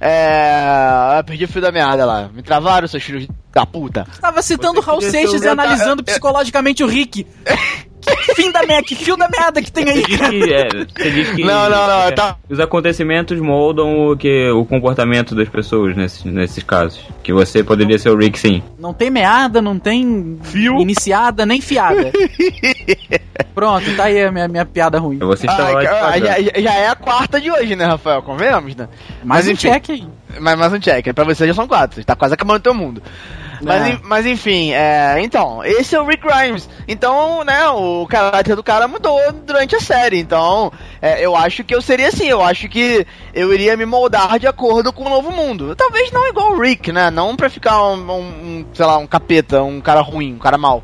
É. eu Perdi o fio da meada lá. Me travaram, seus filhos da puta. Tava citando Raul Seixas e analisando psicologicamente o Rick. Que fim da merda, que fio da merda que tem aí. Diz que, é, você diz que Não, não, não, é, tá. os acontecimentos moldam o, que, o comportamento das pessoas nesses, nesses casos. Que você poderia ser o Rick, sim. Não tem meada, não tem Fio. iniciada, nem fiada. Pronto, tá aí a minha, minha piada ruim. Você está Ah, já, já- é a quarta de hoje, né, Rafael? Convenhamos, né? Mais Mas um enfim. check aí. Mais, mais um check. Pra você já são quatro. Você tá quase acabando o teu mundo. Mas, É. mas enfim, é, então, esse é o Rick Grimes. Então, né, o caráter do cara mudou durante a série. Então, é, eu acho que eu seria assim. Eu acho que eu iria me moldar de acordo com o novo mundo. Talvez não igual o Rick, né? Não pra ficar um, um- um, sei lá, um capeta, um cara ruim, um cara mau.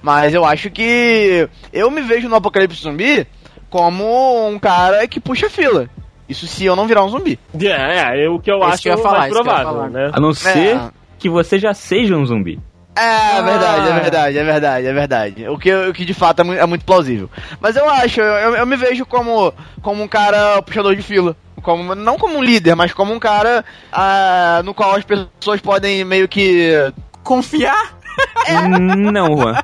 Mas eu acho que eu me vejo no Apocalipse Zumbi como um cara que puxa fila. Isso se eu não virar um zumbi. É, é, o que eu É acho que eu ia falar, mais isso que eu ia provável, falar. né? A não ser É. que você já seja um zumbi. É, é verdade, é Ah. verdade, é verdade, é verdade. O que, o que de fato é muito, é muito plausível. Mas eu acho, eu, eu me vejo como, como um cara puxador de fila. Como, não como um líder, mas como um cara ah, no qual as pessoas podem meio que. Confiar? Não, Juan.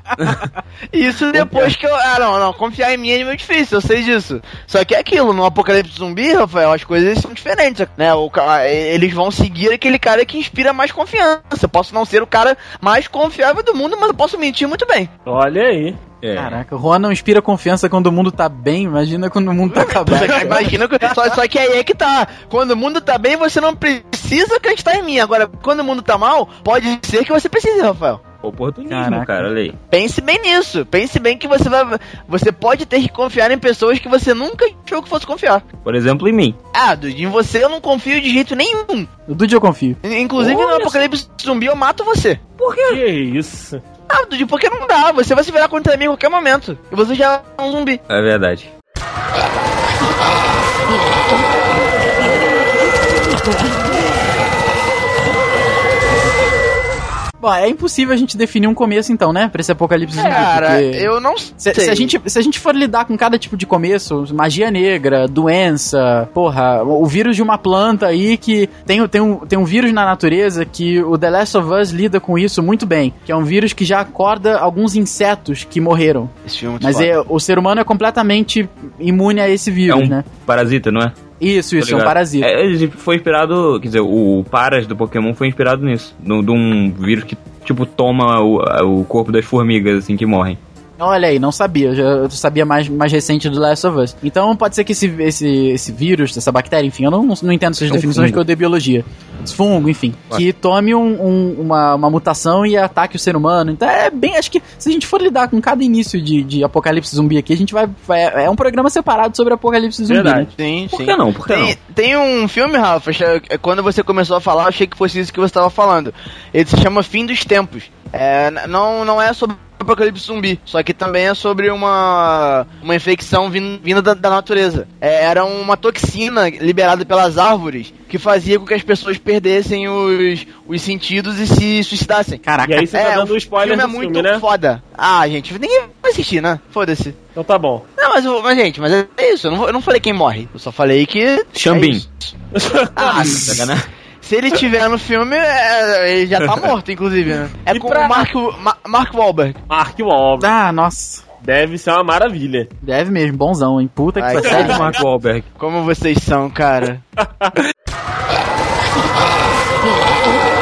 Isso depois que eu. Ah, não, não. Confiar em mim é meio difícil, eu sei disso. Só que é aquilo, no apocalipse zumbi, Rafael, as coisas são diferentes, né? O, eles vão seguir aquele cara que inspira mais confiança. Eu posso não ser o cara mais confiável do mundo, mas eu posso mentir muito bem. Olha aí. É. Caraca, o Juan não inspira confiança quando o mundo tá bem, imagina quando o mundo tá acabando. Imagina que. Só, só que aí é que tá. Quando o mundo tá bem, você não precisa acreditar em mim. Agora, quando o mundo tá mal, pode ser que você precise, Rafael. Oportunismo, Caraca. cara, olha aí. Pense bem nisso. Pense bem que você vai. Você pode ter que confiar em pessoas que você nunca achou que fosse confiar. Por exemplo, em mim. Ah, Dude, em você eu não confio de jeito nenhum. No Dude eu confio. Inclusive Olha no Apocalipse Zumbi eu mato você. Que isso? Ah, Dude, porque não dá. Você vai se virar contra mim em qualquer momento. E você já é um zumbi. É verdade. Bom, é impossível a gente definir um começo então, né? Pra esse apocalipse zumbi. Cara, porque eu não Se, sei. se a gente, se a gente for lidar com cada tipo de começo, magia negra, doença, porra, o, vírus de uma planta aí que tem, tem, um, tem um vírus na natureza que o The Last of Us lida com isso muito bem, que é um vírus que já acorda alguns insetos que morreram. Esse filme é muito Mas é, o ser humano é completamente imune a esse É vírus, um né? parasita, não é? Isso, isso, é um parasita. É, ele foi inspirado, quer dizer, o Paras do Pokémon foi inspirado nisso. De um vírus que, tipo, toma o, o corpo das formigas, assim, que morrem. Olha aí, não sabia. Eu, já, eu sabia mais, mais recente do Last of Us. Então pode ser que esse, esse, esse vírus, essa bactéria, enfim, eu não, não entendo essas É um definições fungo. que eu dei biologia. Esse fungo, enfim. Ué. Que tome um- um- uma, uma mutação e ataque o ser humano. Então é bem. Acho que se a gente for lidar com cada início de, de apocalipse zumbi aqui, a gente vai. vai- é um programa separado sobre apocalipse zumbi. Verdade. né? Sim, Por sim. que não? Por que Tem, não? tem um filme, Rafa, quando você começou a falar, eu achei que fosse isso que você estava falando. Ele se chama Fim dos Tempos. É, não, não é sobre apocalipse zumbi, só que também é sobre uma, uma infecção vin- vinda da, da natureza. É, era uma toxina liberada pelas árvores que fazia com que as pessoas perdessem os, os sentidos e se suicidassem. Caraca. E aí você tá é, dando o spoiler filme é muito filme, né? foda. Ah, gente, ninguém vai assistir, né? Foda-se. Então tá bom. Não, mas, eu- mas gente, mas é isso. Eu não, eu não falei quem morre. Eu só falei que. Xambim. é isso. ah, Sacanagem. Se ele tiver no filme, é, ele já tá morto, inclusive, né? É E com pra- o Mark, Ma- Mark Wahlberg. Mark Wahlberg. Ah, nossa. Deve ser uma maravilha. Deve mesmo, bonzão, hein? Puta que pariu. Mark Wahlberg. Como vocês são, cara.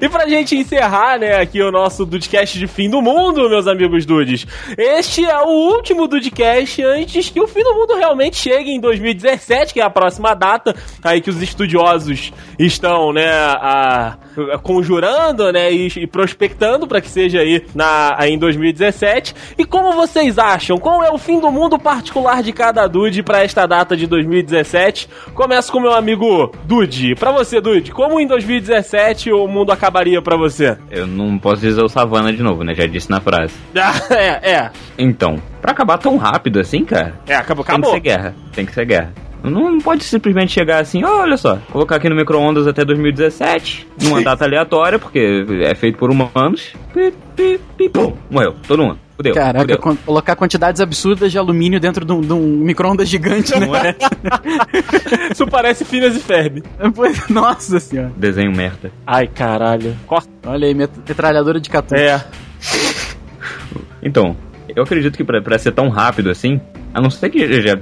E pra gente encerrar, né, aqui o nosso Dudcast de fim do mundo, meus amigos Dudes. Este é o último Dudcast antes que o fim do mundo realmente chegue em 2017, que é a próxima data, aí que os estudiosos estão, né, a, a- conjurando, né, e, e prospectando para que seja aí, na, aí em 2017. E como vocês acham? Qual é o fim do mundo particular de cada Dude para esta data de 2017? Começo com meu amigo Dude. Pra você, Dude, como em 2017 o mundo acabaria pra você? Eu não posso dizer o Savana de novo, né? Já disse na frase. é, é. Então, pra acabar tão rápido assim, cara, É, acabou, tem que acabou. ser guerra. Tem que ser guerra. Não, pode simplesmente chegar assim, "Ó, olha só, colocar aqui no micro-ondas até 2017, numa data aleatória, porque é feito por humanos. Pi, pi, pi, pum, morreu, todo mundo. Fudeu. Caraca, fudeu. con- colocar quantidades absurdas de alumínio dentro de um, de um micro-ondas gigante, né? Não é? Isso parece Phineas e Ferb. Nossa senhora. Desenho merda. Ai, caralho. Corta. Olha aí, met- metralhadora de catu. É. Então, eu acredito que pra, pra ser tão rápido assim, a não ser que já,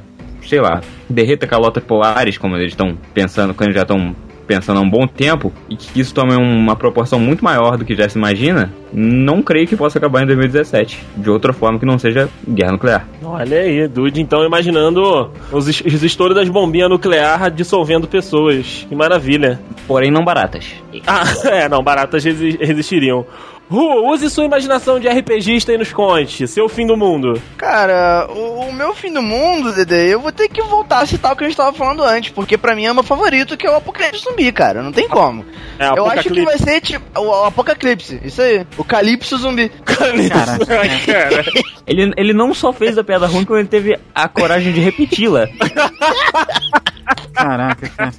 sei lá, derreta calotas polares, como eles estão pensando, quando eles já estão pensando há um bom tempo, e que isso tome uma proporção muito maior do que já se imagina, não creio que possa acabar em 2017. De outra forma que não seja guerra nuclear. Olha aí, Dude, então imaginando os, os estouros das bombinhas nucleares dissolvendo pessoas. Que maravilha. Porém, não baratas. Ah, é, não, baratas resi- resistiriam. Ru, use sua imaginação de RPGista e nos conte. Seu fim do mundo. Cara, o, o meu fim do mundo, Dede, eu vou ter que voltar a citar o que a gente tava falando antes, porque pra mim é o meu favorito, que é o Apocalipse Zumbi, cara. Não tem como. É, eu acho que vai ser tipo o, o Apocalipse, isso aí. O Calypso Zumbi. Caraca. Ai, cara. Ele, ele não só fez a piada ruim, como ele teve a coragem de repeti-la. Caraca, cara.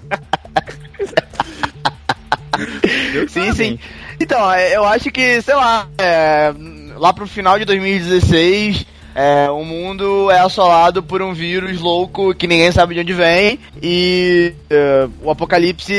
Sim, sim. Então, é, eu acho que, sei lá, é, lá pro final de 2016, é, o mundo é assolado por um vírus louco que ninguém sabe de onde vem e é, o apocalipse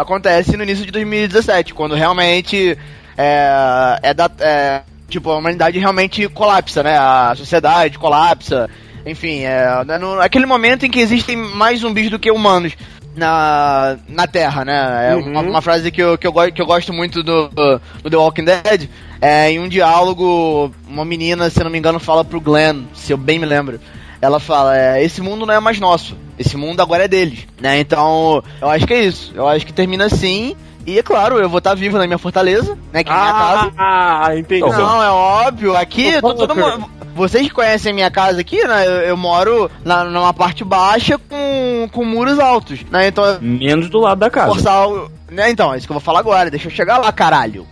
acontece no início de 2017, quando realmente é, é da, é, tipo, a humanidade realmente colapsa, né? A sociedade colapsa. Enfim, é, né, no, aquele momento em que existem mais zumbis do que humanos na, na Terra, né? É Uhum. uma, uma frase que eu, que, eu, que eu gosto muito do, do The Walking Dead. É, em um diálogo, uma menina, se não me engano, fala pro Glenn, se eu bem me lembro. Ela fala, é, esse mundo não é mais nosso, esse mundo agora é deles, né? Então, eu acho que é isso. Eu acho que termina assim. E é claro, eu vou estar vivo na minha fortaleza, né? Que é a minha casa. Ah, entendi. Não, é óbvio. Aqui, tô- todo mundo. Vocês que conhecem a minha casa aqui, né? Eu, eu moro na, numa parte baixa com, com muros altos, né? Então, Menos do lado da casa. forçar o. Né, então, é isso que eu vou falar agora. Deixa eu chegar lá, caralho.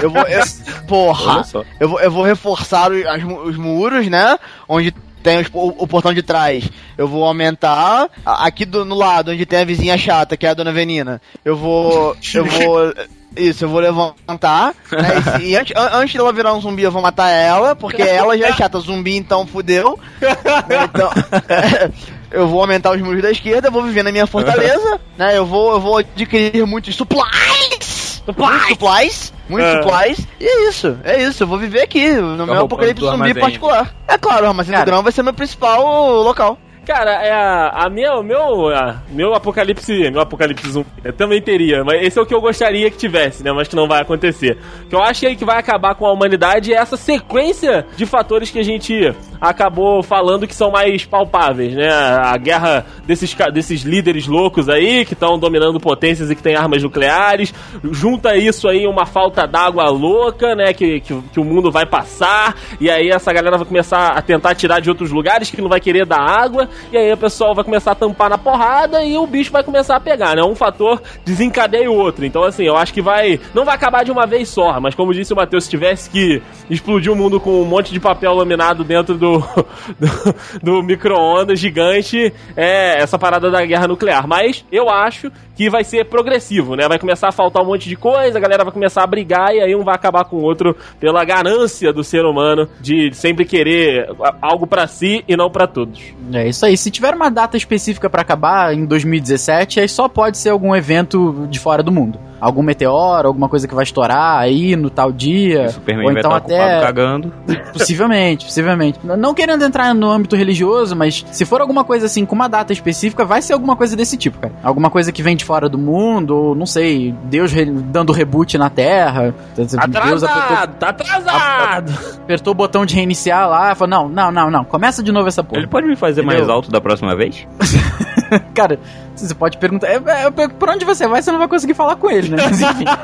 Eu vou. eu- porra! Eu vou, eu vou reforçar os, as os muros, né? Onde tem os- o, o portão de trás. Eu vou aumentar. Aqui do, no lado, onde tem a vizinha chata, que é a dona Venina. Eu vou. Eu vou. Isso, eu vou levantar. Né? E, e antes, an- antes dela virar um zumbi, eu vou matar ela, porque ela já é chata. Zumbi, então fudeu. Né, Então. Eu vou aumentar os muros da esquerda, eu vou viver na minha fortaleza, né? Eu vou, eu vou adquirir muitos supplies! Muitos supplies! Muitos É. supplies, e é isso, é isso, eu vou viver aqui, no meu roubando apocalipse zumbi armazém. particular. É claro, o armazém Cara. do grão vai ser meu principal local. Cara, é a, a minha, o meu, a- meu apocalipse, meu apocalipse zumbi, eu também teria, mas esse é o que eu gostaria que tivesse, né, mas que não vai acontecer. O que eu acho aí que vai acabar com a humanidade é essa sequência de fatores que a gente acabou falando que são mais palpáveis, né, a guerra desses, desses líderes loucos aí, que estão dominando potências e que têm armas nucleares, junta isso aí uma falta d'água louca, né, que, que, que o mundo vai passar, e aí essa galera vai começar a tentar tirar de outros lugares que não vai querer dar água, e aí o pessoal vai começar a tampar na porrada e o bicho vai começar a pegar, né? Um fator desencadeia o outro. Então, assim, eu acho que vai. Não vai acabar de uma vez só, mas como disse o Matheus, se tivesse que explodir o mundo com um monte de papel laminado dentro do, do, do micro-ondas gigante, é essa parada da guerra nuclear. Mas eu acho que vai ser progressivo, né? Vai começar a faltar um monte de coisa, a galera vai começar a brigar e aí um vai acabar com o outro pela ganância do ser humano de sempre querer algo pra si e não pra todos. É isso aí. Se tiver uma data específica pra acabar em 2017, aí só pode ser algum evento de fora do mundo. Algum meteoro, alguma coisa que vai estourar aí no tal dia. O Superman ou vai então estar ocupado até. cagando. Possivelmente, possivelmente. Não querendo entrar no âmbito religioso, mas se for alguma coisa assim com uma data específica, vai ser alguma coisa desse tipo, cara. Alguma coisa que vem de fora do mundo, ou não sei, Deus re- dando reboot na Terra. Deus apertou, Atrasado, tá atrasado. apertou o botão de reiniciar lá, falou: não, não, não, não, começa de novo essa porra. Ele pode me fazer mais Entendeu? alto da próxima vez? Cara, você pode perguntar. É, é, por onde você vai, você não vai conseguir falar com ele, né? Mas enfim.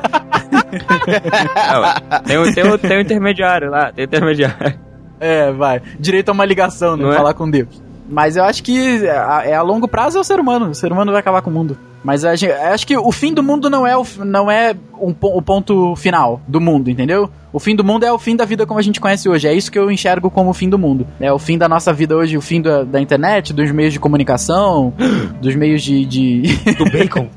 Ué. tem, o, tem, o, tem o intermediário lá, tem o intermediário. É, vai. Direito a uma ligação, né? Não é? Falar com Deus. Mas eu acho que a, é a longo prazo é o ser humano. O ser humano vai acabar com o mundo. Mas a gente, acho que o fim do mundo não é, o, não é um o ponto final do mundo, entendeu? O fim do mundo é o fim da vida como a gente conhece hoje. É isso que eu enxergo como o fim do mundo. É o fim da nossa vida hoje, o fim da, da internet, dos meios de comunicação, dos meios de. de... Do bacon.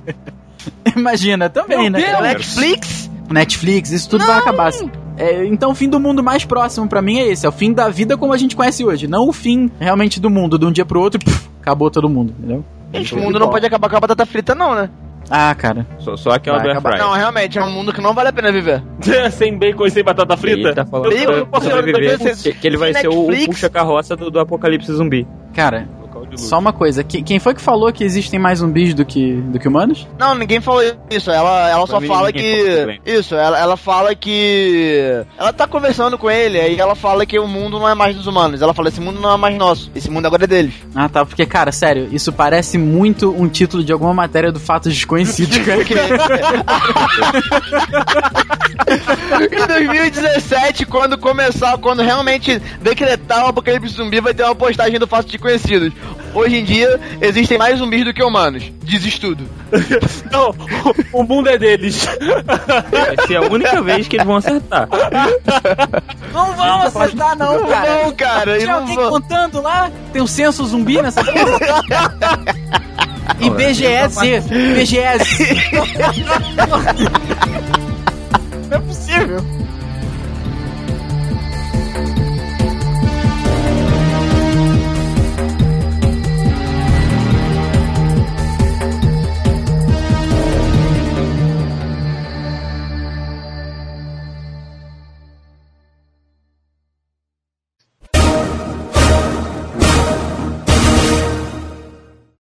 Imagina, também, Meu né? Deus! Netflix? Netflix, isso tudo vai acabar. É, então o fim do mundo mais próximo pra mim é esse, é o fim da vida como a gente conhece hoje, não o fim realmente do mundo, de um dia pro outro, puf, acabou todo mundo, entendeu? Gente, o mundo não pode acabar com a batata frita, não, né? Ah, cara. Só, só aquela do Air acabar. Fryer. Não, realmente, é um mundo que não vale a pena viver. sem bacon e sem batata frita? Ele tá falando Eu- eu- sobreviver, eu- que, que ele vai ser o, o Netflix. puxa-carroça do, do apocalipse zumbi. Cara, só uma coisa, que- quem foi que falou que existem mais zumbis do que, do que humanos? Não, ninguém falou isso. Ela, ela só mim, fala que. também. Isso, ela, ela fala que. Ela tá conversando com ele, aí ela fala que o mundo não é mais dos humanos. Ela fala: esse mundo não é mais nosso. Esse mundo agora é deles. Ah, tá, porque, cara, sério, isso parece muito um título de alguma matéria do Fatos Desconhecidos, cara. Porque- em 2017, quando começar, quando realmente decretar o apocalipse zumbi, vai ter uma postagem do Fatos de Conhecidos. Hoje em dia, existem mais zumbis do que humanos. Diz estudo. Não, o mundo é deles. Vai ser a única vez que eles vão acertar. Não vão acertar, não, cara. Não, cara, e Tinha não alguém vão. contando lá? Tem o censo zumbi nessa porra? IBGS, BGS. Não é possível.